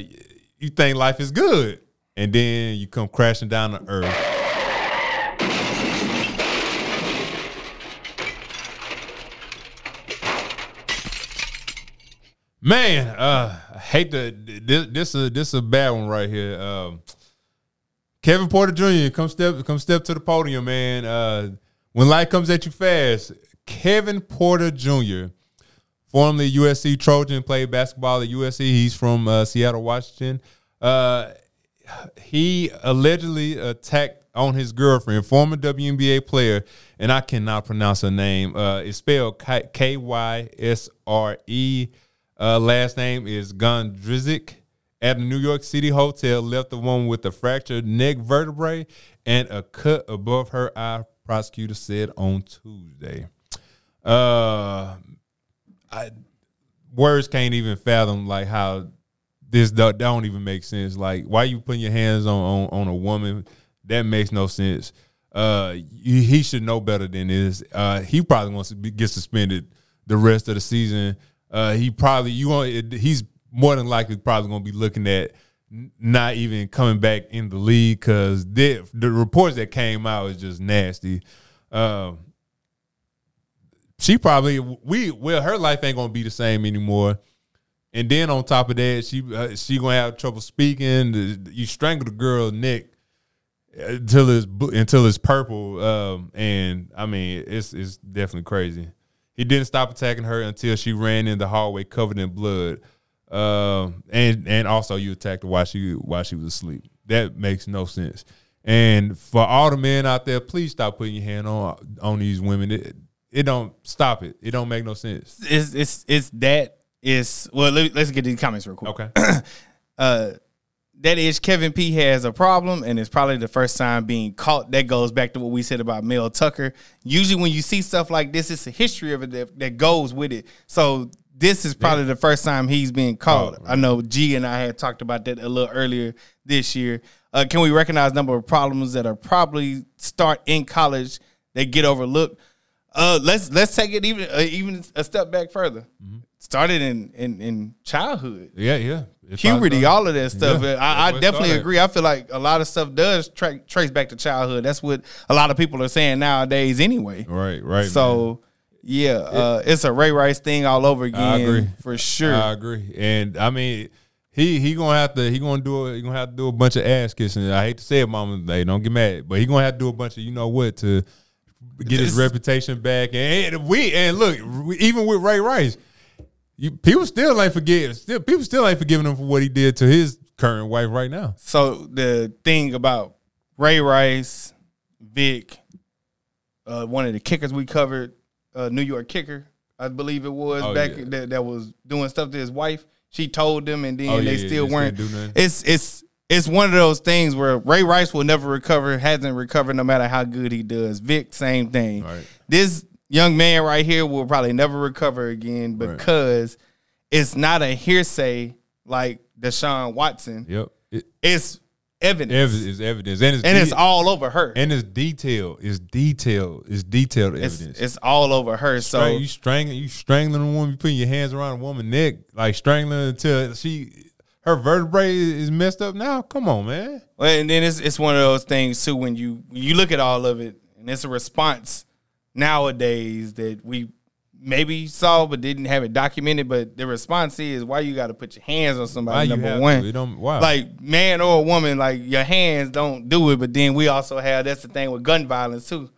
you think life is good, and then you come crashing down to earth. Man, uh, I hate to this. This a this a bad one right here. Um, Kevin Porter Jr. come step come step to the podium, man. Uh, when life comes at you fast, Kevin Porter Jr. Formerly USC Trojan, played basketball at USC. He's from uh, Seattle, Washington. Uh, he allegedly attacked on his girlfriend, former WNBA player, and I cannot pronounce her name. Uh, it's spelled K Y S R E. Uh, last name is Gondrezick. At a New York City hotel, left the woman with a fractured neck vertebrae and a cut above her eye. Prosecutor said on Tuesday. Uh, I words can't even fathom like how this don't, don't even make sense. Like, why you putting your hands on on, on a woman? That makes no sense. Uh, he, he should know better than this. Uh, he probably wants to be, get suspended the rest of the season. Uh, he probably you he's more than likely probably going to be looking at not even coming back in the league because the the reports that came out is just nasty. Um, she probably we well her life ain't gonna be the same anymore. And then on top of that, she uh, she gonna have trouble speaking. You strangle the girl neck until it's until it's purple. Um, and I mean, it's it's definitely crazy. He didn't stop attacking her until she ran in the hallway covered in blood. Um, and and also you attacked her while she while she was asleep. That makes no sense. And for all the men out there, please stop putting your hand on on these women. It, it don't stop it. It don't make no sense. It's it's it's that is well. Let, let's get these comments real quick. Okay. uh, that is Kevin P has a problem, and it's probably the first time being caught. That goes back to what we said about Mel Tucker. Usually, when you see stuff like this, it's a history of it that, that goes with it. So this is probably the first time he's being caught. I know G and I had talked about that a little earlier this year. Uh, can we recognize number of problems that are probably start in college that get overlooked? Uh, let's let's take it even uh, even a step back further. Started in in, in childhood Yeah, yeah. If puberty, all of that stuff. Yeah, I, I it definitely agree. I feel like a lot of stuff does tra- trace back to childhood. That's what a lot of people are saying nowadays, anyway. Right, right. man. So, yeah, uh, it's a Ray Rice thing all over again. I agree. for sure. I agree, and I mean, he he gonna have to he gonna do a, he gonna have to do a bunch of ass kissing. I hate to say it, mama, They don't get mad, but he gonna have to do a bunch of you know what to get his reputation back. And, and we and look, we- even with Ray Rice, you, people still ain't forget. Still, people still ain't forgiving him for what he did to his current wife right now. So the thing about Ray Rice, Vic, uh, one of the kickers we covered, uh, New York kicker, I believe it was Oh, back yeah. that, that was doing stuff to his wife. She told them, and then Oh, they yeah, still they weren't. it's it's it's one of those things where Ray Rice will never recover, hasn't recovered no matter how good he does. Vic, same thing. Right. This young man right here will probably never recover again Right. because it's not a hearsay like Deshaun Watson. Yep, it, It's evidence. evidence is evidence, and it's and de- it's all over her. and it's detailed. It's detailed. It's detailed evidence. it's all over her. So Strang- you strangling, you strangling a woman, you putting your hands around a woman's neck, like strangling until she her vertebrae is messed up. Now, come on, man. Well, and then it's it's one of those things too when you when you look at all of it, and it's a response nowadays that we maybe saw but didn't have it documented. But the response is why you got to put your hands on somebody. Why number one, to? Don't- why? like man or a woman, like your hands don't do it. But then we also have that's the thing with gun violence too.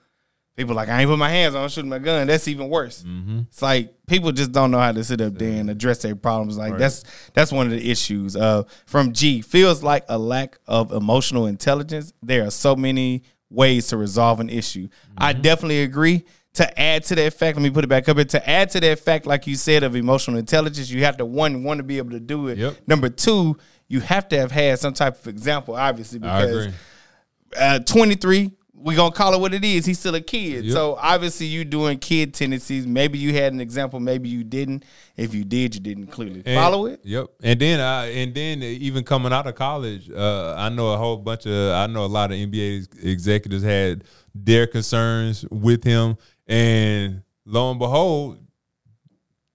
People like I ain't put my hands on shooting my gun. That's even worse. Mm-hmm. It's like people just don't know how to sit up there and address their problems. Like Right. that's that's one of the issues. Uh, from G feels like a lack of emotional intelligence. There are so many ways to resolve an issue. I Mm-hmm. definitely agree. To add to that fact, let me put it back up here. To add to that fact, like you said, of emotional intelligence, you have to one want to be able to do it. Yep. Number two, you have to have had some type of example, obviously, I because agree. uh, 23 we gonna call it what it is. He's still a kid. Yep. so obviously you doing kid tendencies. Maybe you had an example. Maybe you didn't. If you did you didn't clearly And- follow it. Yep. And then I and then even coming out of college, uh, I know a whole bunch of I know a lot of NBA executives had their concerns with him, and lo and behold,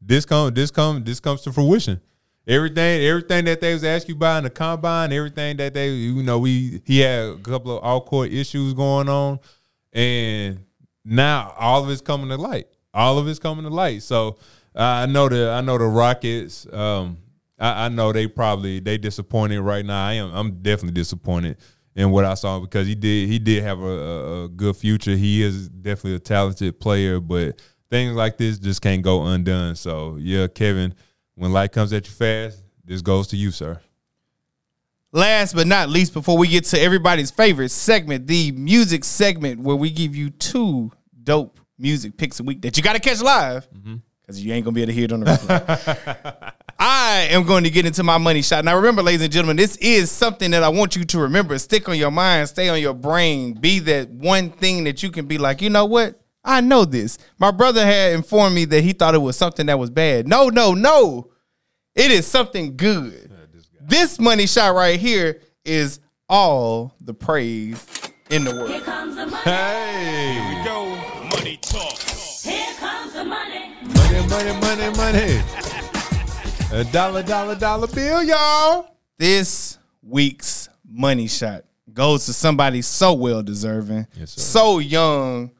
this come this come this comes to fruition. Everything everything that they was asking you about in the combine, everything that they you know we he had a couple of all court issues going on, and now all of it's coming to light. All of it's coming to light. So uh, I know the I know the Rockets. Um, I, I know they probably they disappointed right now. I am I'm definitely disappointed in what I saw because he did he did have a, a, a good future. He is definitely a talented player, but things like this just can't go undone. So yeah, Kevin, when light comes at you fast, this goes to you, sir. last but not least before we get to everybody's favorite segment the music segment where we give you two dope music picks a week that you got to catch live mm-hmm. because you ain't gonna be able to hear it on the replay I am going to get into my money shot. Now, remember, ladies and gentlemen, this is something that I want you to remember. Stick on your mind, stay on your brain, be that one thing that you can be like, you know what? I know this. My brother had informed me that he thought it was something that was bad. No, no, no. It is something good. This money shot right here is all the praise in the world. Hey, here we Go, money talk. Here comes the money. money, money, money, money. A dollar, dollar, dollar bill, y'all. This week's money shot goes to somebody so well deserving, Yes, sir. so young,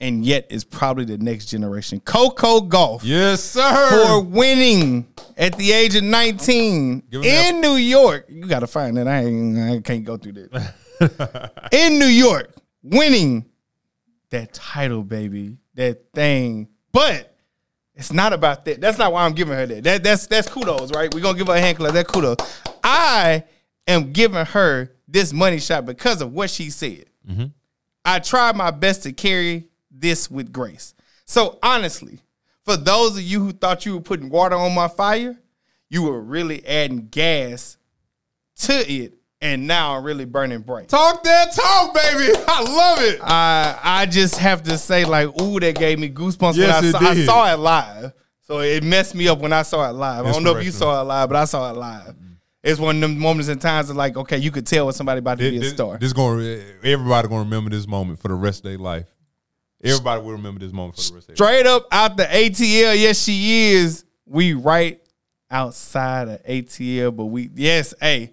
and yet is probably the next generation. Coco Gauff. Yes, sir. for winning at the age of 19 Give him in New York. You got to find that. I, I can't go through that. in New York, winning that title, baby, that thing. But it's not about that. That's not why I'm giving her that. that that's that's kudos, right? We're gonna give her a hand clap. That kudos. I am giving her this money shot because of what she said. Mm-hmm. I tried my best to carry this with grace. So honestly, for those of you who thought you were putting water on my fire, you were really adding gas to it, and now I'm really burning bright. Talk that talk, baby. I love it. I I just have to say, like, ooh, that gave me goosebumps Yes, when I it saw, I saw it live. So it messed me up when I saw it live. I don't know if you saw it live, but I saw it live. It's one of them moments and times of like, okay, you could tell when somebody about to be a This, star. this going everybody gonna remember this moment for the rest of their life. Everybody will remember this moment for the rest of. Straight up out the ATL, yes, she is. We right outside of ATL, but we yes, hey,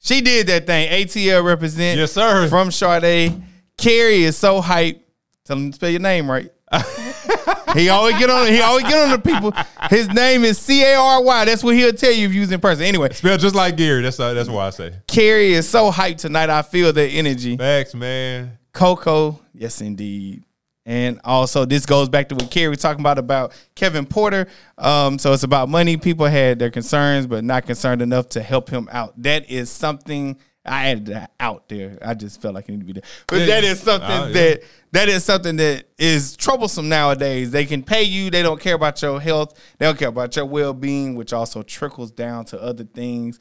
she did that thing. ATL represent Yes, sir. from Sade. Cary is so hype. Tell him to spell your name right. he always get on. He always get on the people. His name is C A R Y. That's what he'll tell you if you was in person. Anyway, Spell just like Gary. That's uh, that's why I say. Cary is so hyped tonight. I feel the energy. Facts, man. Coco, yes, indeed. And also, this goes back to what Cary was talking about about Kevin Porter. Um, so it's about money. People had their concerns, but not concerned enough to help him out. That is something I added that out there. I just felt like it needed to be there. But that is something Oh, yeah. that that is something that is troublesome nowadays. They can pay you. They don't care about your health. They don't care about your well being, which also trickles down to other things.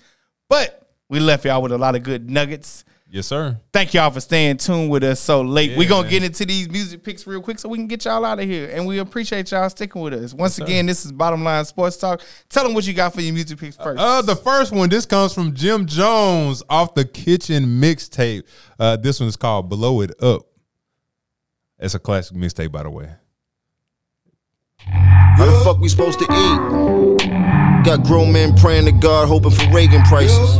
But we left y'all with a lot of good nuggets Yes, sir. thank y'all for staying tuned with us so late. Yeah, We're gonna man. get into these music picks real quick so we can get y'all out of here. And we appreciate y'all sticking with us. Once again, this is Bottom Line Sports Talk. Tell them what you got for your music picks first. Uh, the first one, this comes from Jim Jones off the Kitchen mixtape. Uh, this one is called Blow It Up. It's a classic mixtape, by the way. How the fuck we supposed to eat? Got grown men praying to God, hoping for Reagan prices.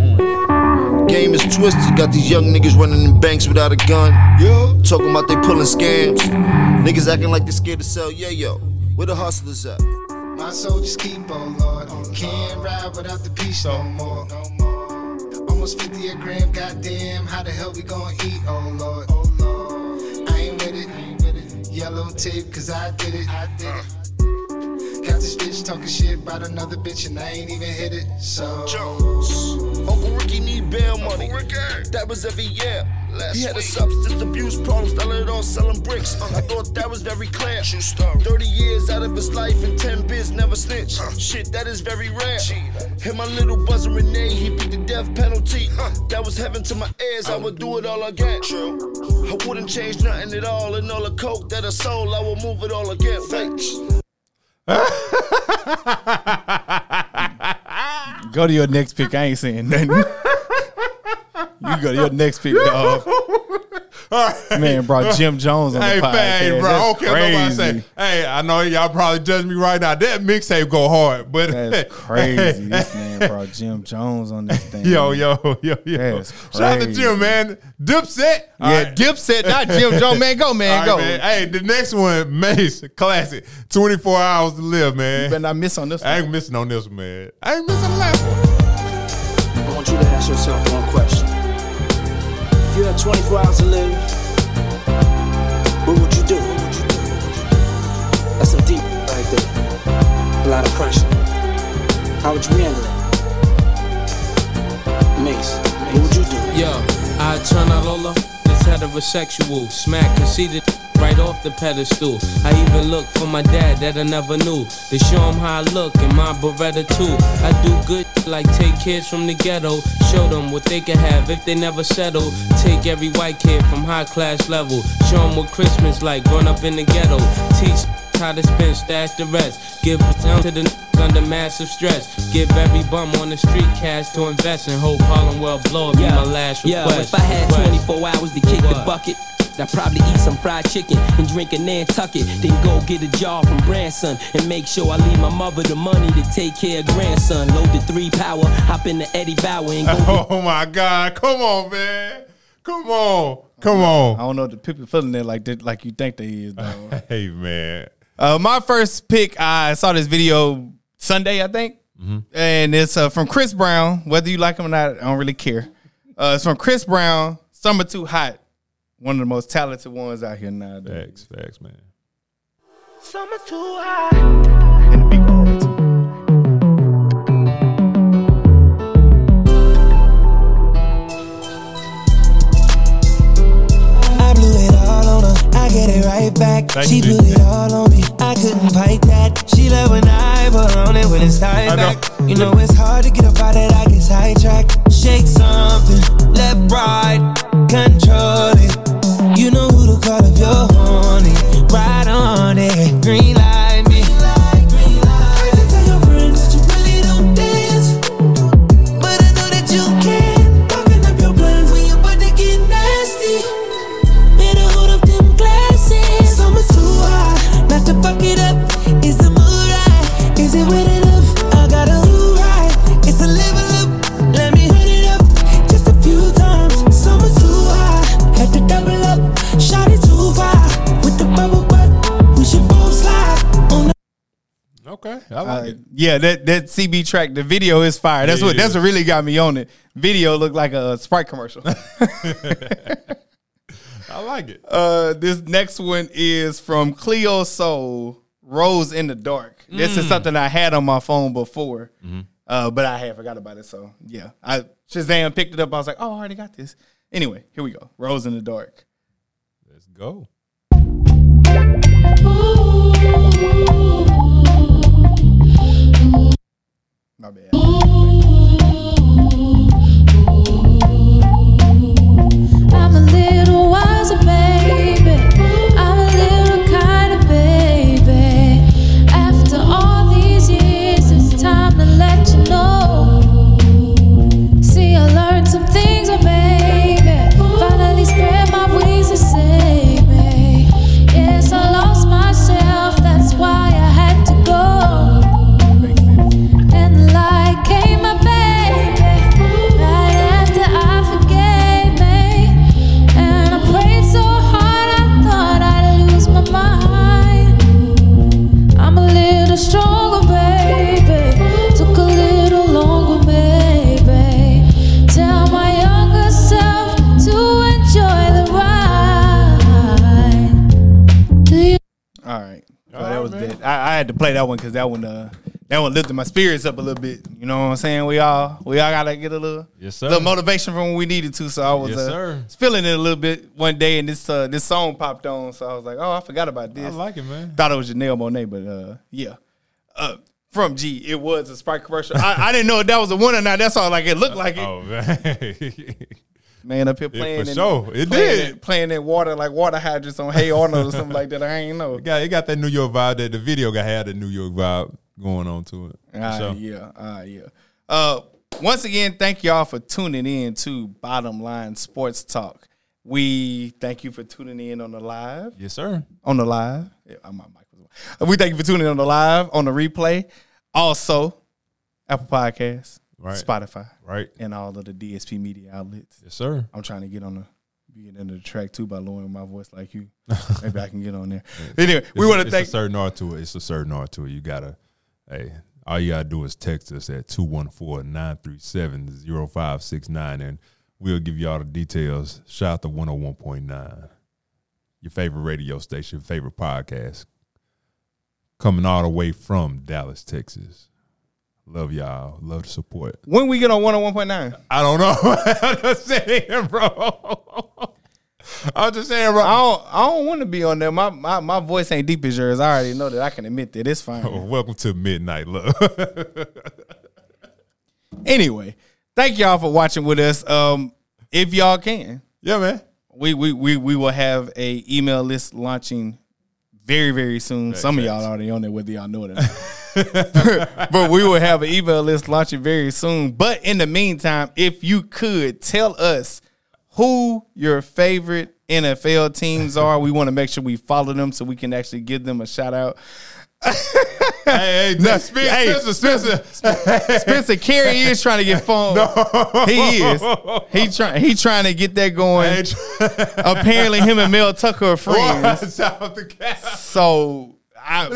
Game is twisted, got these young niggas running in banks without a gun. Talking about they pulling scams. Niggas acting like they scared to sell, yeah, yo. Where the hustlers at? My soldiers keep on, Lord. Can't ride without the peace no more. No more. Almost 50 a gram, goddamn. How the hell we gonna eat, oh Lord? I ain't with it. Yellow tape, cause I did it. I did it. Got this bitch talking shit about another bitch and I ain't even hit it. So. Jones. Uncle Ricky need bail money. That was every year. he had a substance abuse problem, started it all selling bricks. Uh, I thought that was very clear. 30 years out of his life and 10 biz never snitch. Shit, that is very rare. Hit my little buzzer Renee, he beat the death penalty. That was heaven to my ears, I would do it all again. True. I wouldn't change nothing at all, and all the coke that I sold, I would move it all again. Wait. Go to your next pick. I ain't saying nothing. you go to your next pick, dog. Man brought Jim Jones on the podcast. man, bro. That's care what nobody crazy. say. Hey, I know y'all probably judge me right now. That mixtape go hard, but That's crazy. this man brought Jim Jones on this thing. Yo, yo, yo, yo. That's Shout out to. Jim, man. Dipset. All Yeah, right. Dipset, not Jim Jones. Man, go, man, All go. right, man. Hey, the next one, Mase, classic. 24 hours to live, man. Better not miss on this one. I ain't missing on this one, man. I ain't missing on the last one. I want you to ask yourself one question. If you had 24 hours to live, what would you do? That's some deep right there. A lot of pressure. How would you handle it? Mase, what would you do? Yo, I turn out Lola, this heterosexual, smack conceited right off the pedestal. I even look for my dad that I never knew. To show him how I look in my Beretta too. I do good like take kids from the ghetto. Show them what they can have if they never settle. Take every white kid from high class level. Show them what Christmas like growing up in the ghetto. Teach how to spend, stash the rest. Give down to the n- under massive stress. Give every bum on the street cash to invest and hope Harlem well blow up. Be my last request. Yeah, if I had Request. 24 hours to kick the bucket, I'd probably eat some fried chicken and drink a Nantucket. Then go get a job from Branson and make sure I leave my mother the money to take care of grandson. Load the three power, hop in the Eddie Bauer and go Oh my God! Come on, man! Come on! Come on! I don't know if the people feeling it like that, like you think they is. Though. Hey, man! Uh, my first pick, I saw this video Sunday, I think, and it's uh, from Chris Brown. Whether you like him or not, I don't really care. Uh, it's from Chris Brown. Summer Too Hot, one of the most talented ones out here nowadays. Facts, facts, man. Summer too hot. I blew it all on her. I get it right back. Thank she you. blew it all on me. I couldn't fight that. She love when I put on it when it's I time know. You know it's hard to get up out that. I get sidetracked. Shake something, left, right, control it. You know who to call if you're horny. Right on it, green yeah, that that CB track, the video is fire. That's Yeah, what it that's what really got me on it. Video looked like a Sprite commercial. I like it. Uh, this next one is from Cleo Sol, Rose in the Dark. This is Mm. something I had on my phone before, Mhm. uh, but I had forgot about it. So yeah, I Shazam picked it up. I was like, oh, I already got this. Anyway, here we go. Rose in the Dark. Let's go. I'm a little wiser, baby. I, I had to play that one because that one, uh, that one lifted my spirits up a little bit. You know what I'm saying? We all, we all gotta get a little, Yes, sir. little motivation from when we needed to. So I was, Yes, uh, sir. feeling it a little bit one day, and this, uh, this song popped on. So I was like, oh, I forgot about this. I like it, man. Thought it was Janelle Monáe, but uh, yeah. Uh, from G, it was a Sprite commercial. I, I didn't know if that was a one or not. That's all. Like it looked like it. Oh man, Man, up here Yeah, playing, for in- sure. It playing did. in- playing in water like water hydrants on Hey Arnold or something like that. I ain't know. it got, it got that New York vibe. That the video got had a New York vibe going on to it. Ah, sure. yeah, ah, yeah. Uh, once again, thank y'all for tuning in to Bottom Line Sports Talk. We thank you for tuning in on the live. Yes, sir. On the live, yeah, my mic was on. We thank you for tuning in on the live, on the replay, also Apple Podcasts, Right. Spotify, Right. and all of the DSP media outlets. Yes, sir. I'm trying to get on the be getting into the track too by lowering my voice like you. Maybe I can get on there. Anyway, we want to it's thank a certain art to it. It's a certain art to it. You gotta, hey, all you gotta do is text us at 214-937-0569 and we'll give you all the details. Shout out to 101.9. Your favorite radio station, favorite podcast. Coming all the way from Dallas, Texas. Love y'all. Love the support. when we get on 101.9. I don't know. I'm just saying, bro. I'm just saying, bro. I don't, I don't want to be on there. My, my my voice ain't deep as yours. I already know that. I can admit that. It's fine. Welcome to Midnight Love. anyway, thank y'all for watching with us. Um, if y'all can, yeah, man, we we we we will have a email list launching very very soon. Some of y'all already on there, whether y'all know it or not. But we will have an email list launching very soon. But in the meantime, if you could tell us who your favorite NFL teams are, we want to make sure we follow them so we can actually give them a shout out. hey, hey, No, Spencer, hey, Spencer, Spencer. Spencer Cary is trying to get phone. He is. He trying. He trying to get that going. Apparently, him and Mel Tucker are friends. So I,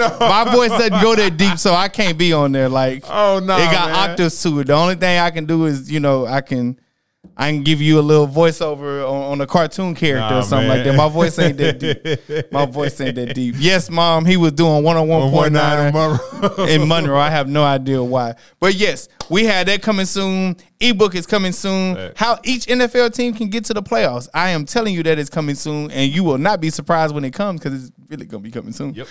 my voice doesn't go that deep, so I can't be on there. Like, oh no, it got man. octaves to it. The only thing I can do is, you know, I can. I can give you a little voiceover on, on a cartoon character Nah, or something like that. My voice ain't that deep. My voice ain't that deep. Yes, mom, he was doing one on one point 119 nine in Monroe. in Monroe. I have no idea why. But yes, we had that coming soon. Ebook is coming soon. How each NFL team can get to the playoffs. I am telling you that it's coming soon, and you will not be surprised when it comes because it's really gonna be coming soon. Yep.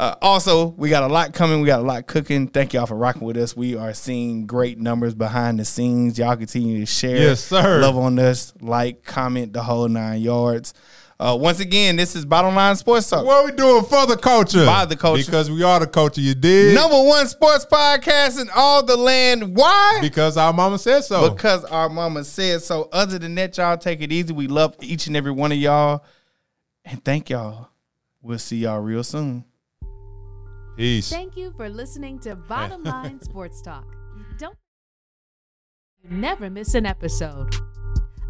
Uh, also, we got a lot coming. We got a lot cooking. Thank y'all for rocking with us. We are seeing great numbers behind the scenes. Y'all continue to share. Yes, sir. Love on us. Like, comment the whole nine yards. Uh, once again, this is Bottom Line Sports Talk. What are we doing for the culture? By the culture. Because we are the culture. You did. Number one sports podcast in all the land. Why? Because our mama said so. Because our mama said so. Other than that, y'all take it easy. We love each and every one of y'all. And thank y'all. We'll see y'all real soon. Peace. Thank you for listening to Bottom Line Sports Talk. Don't never miss an episode.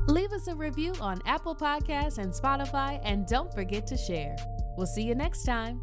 Leave us a review on Apple Podcasts and Spotify, and don't forget to share. We'll see you next time.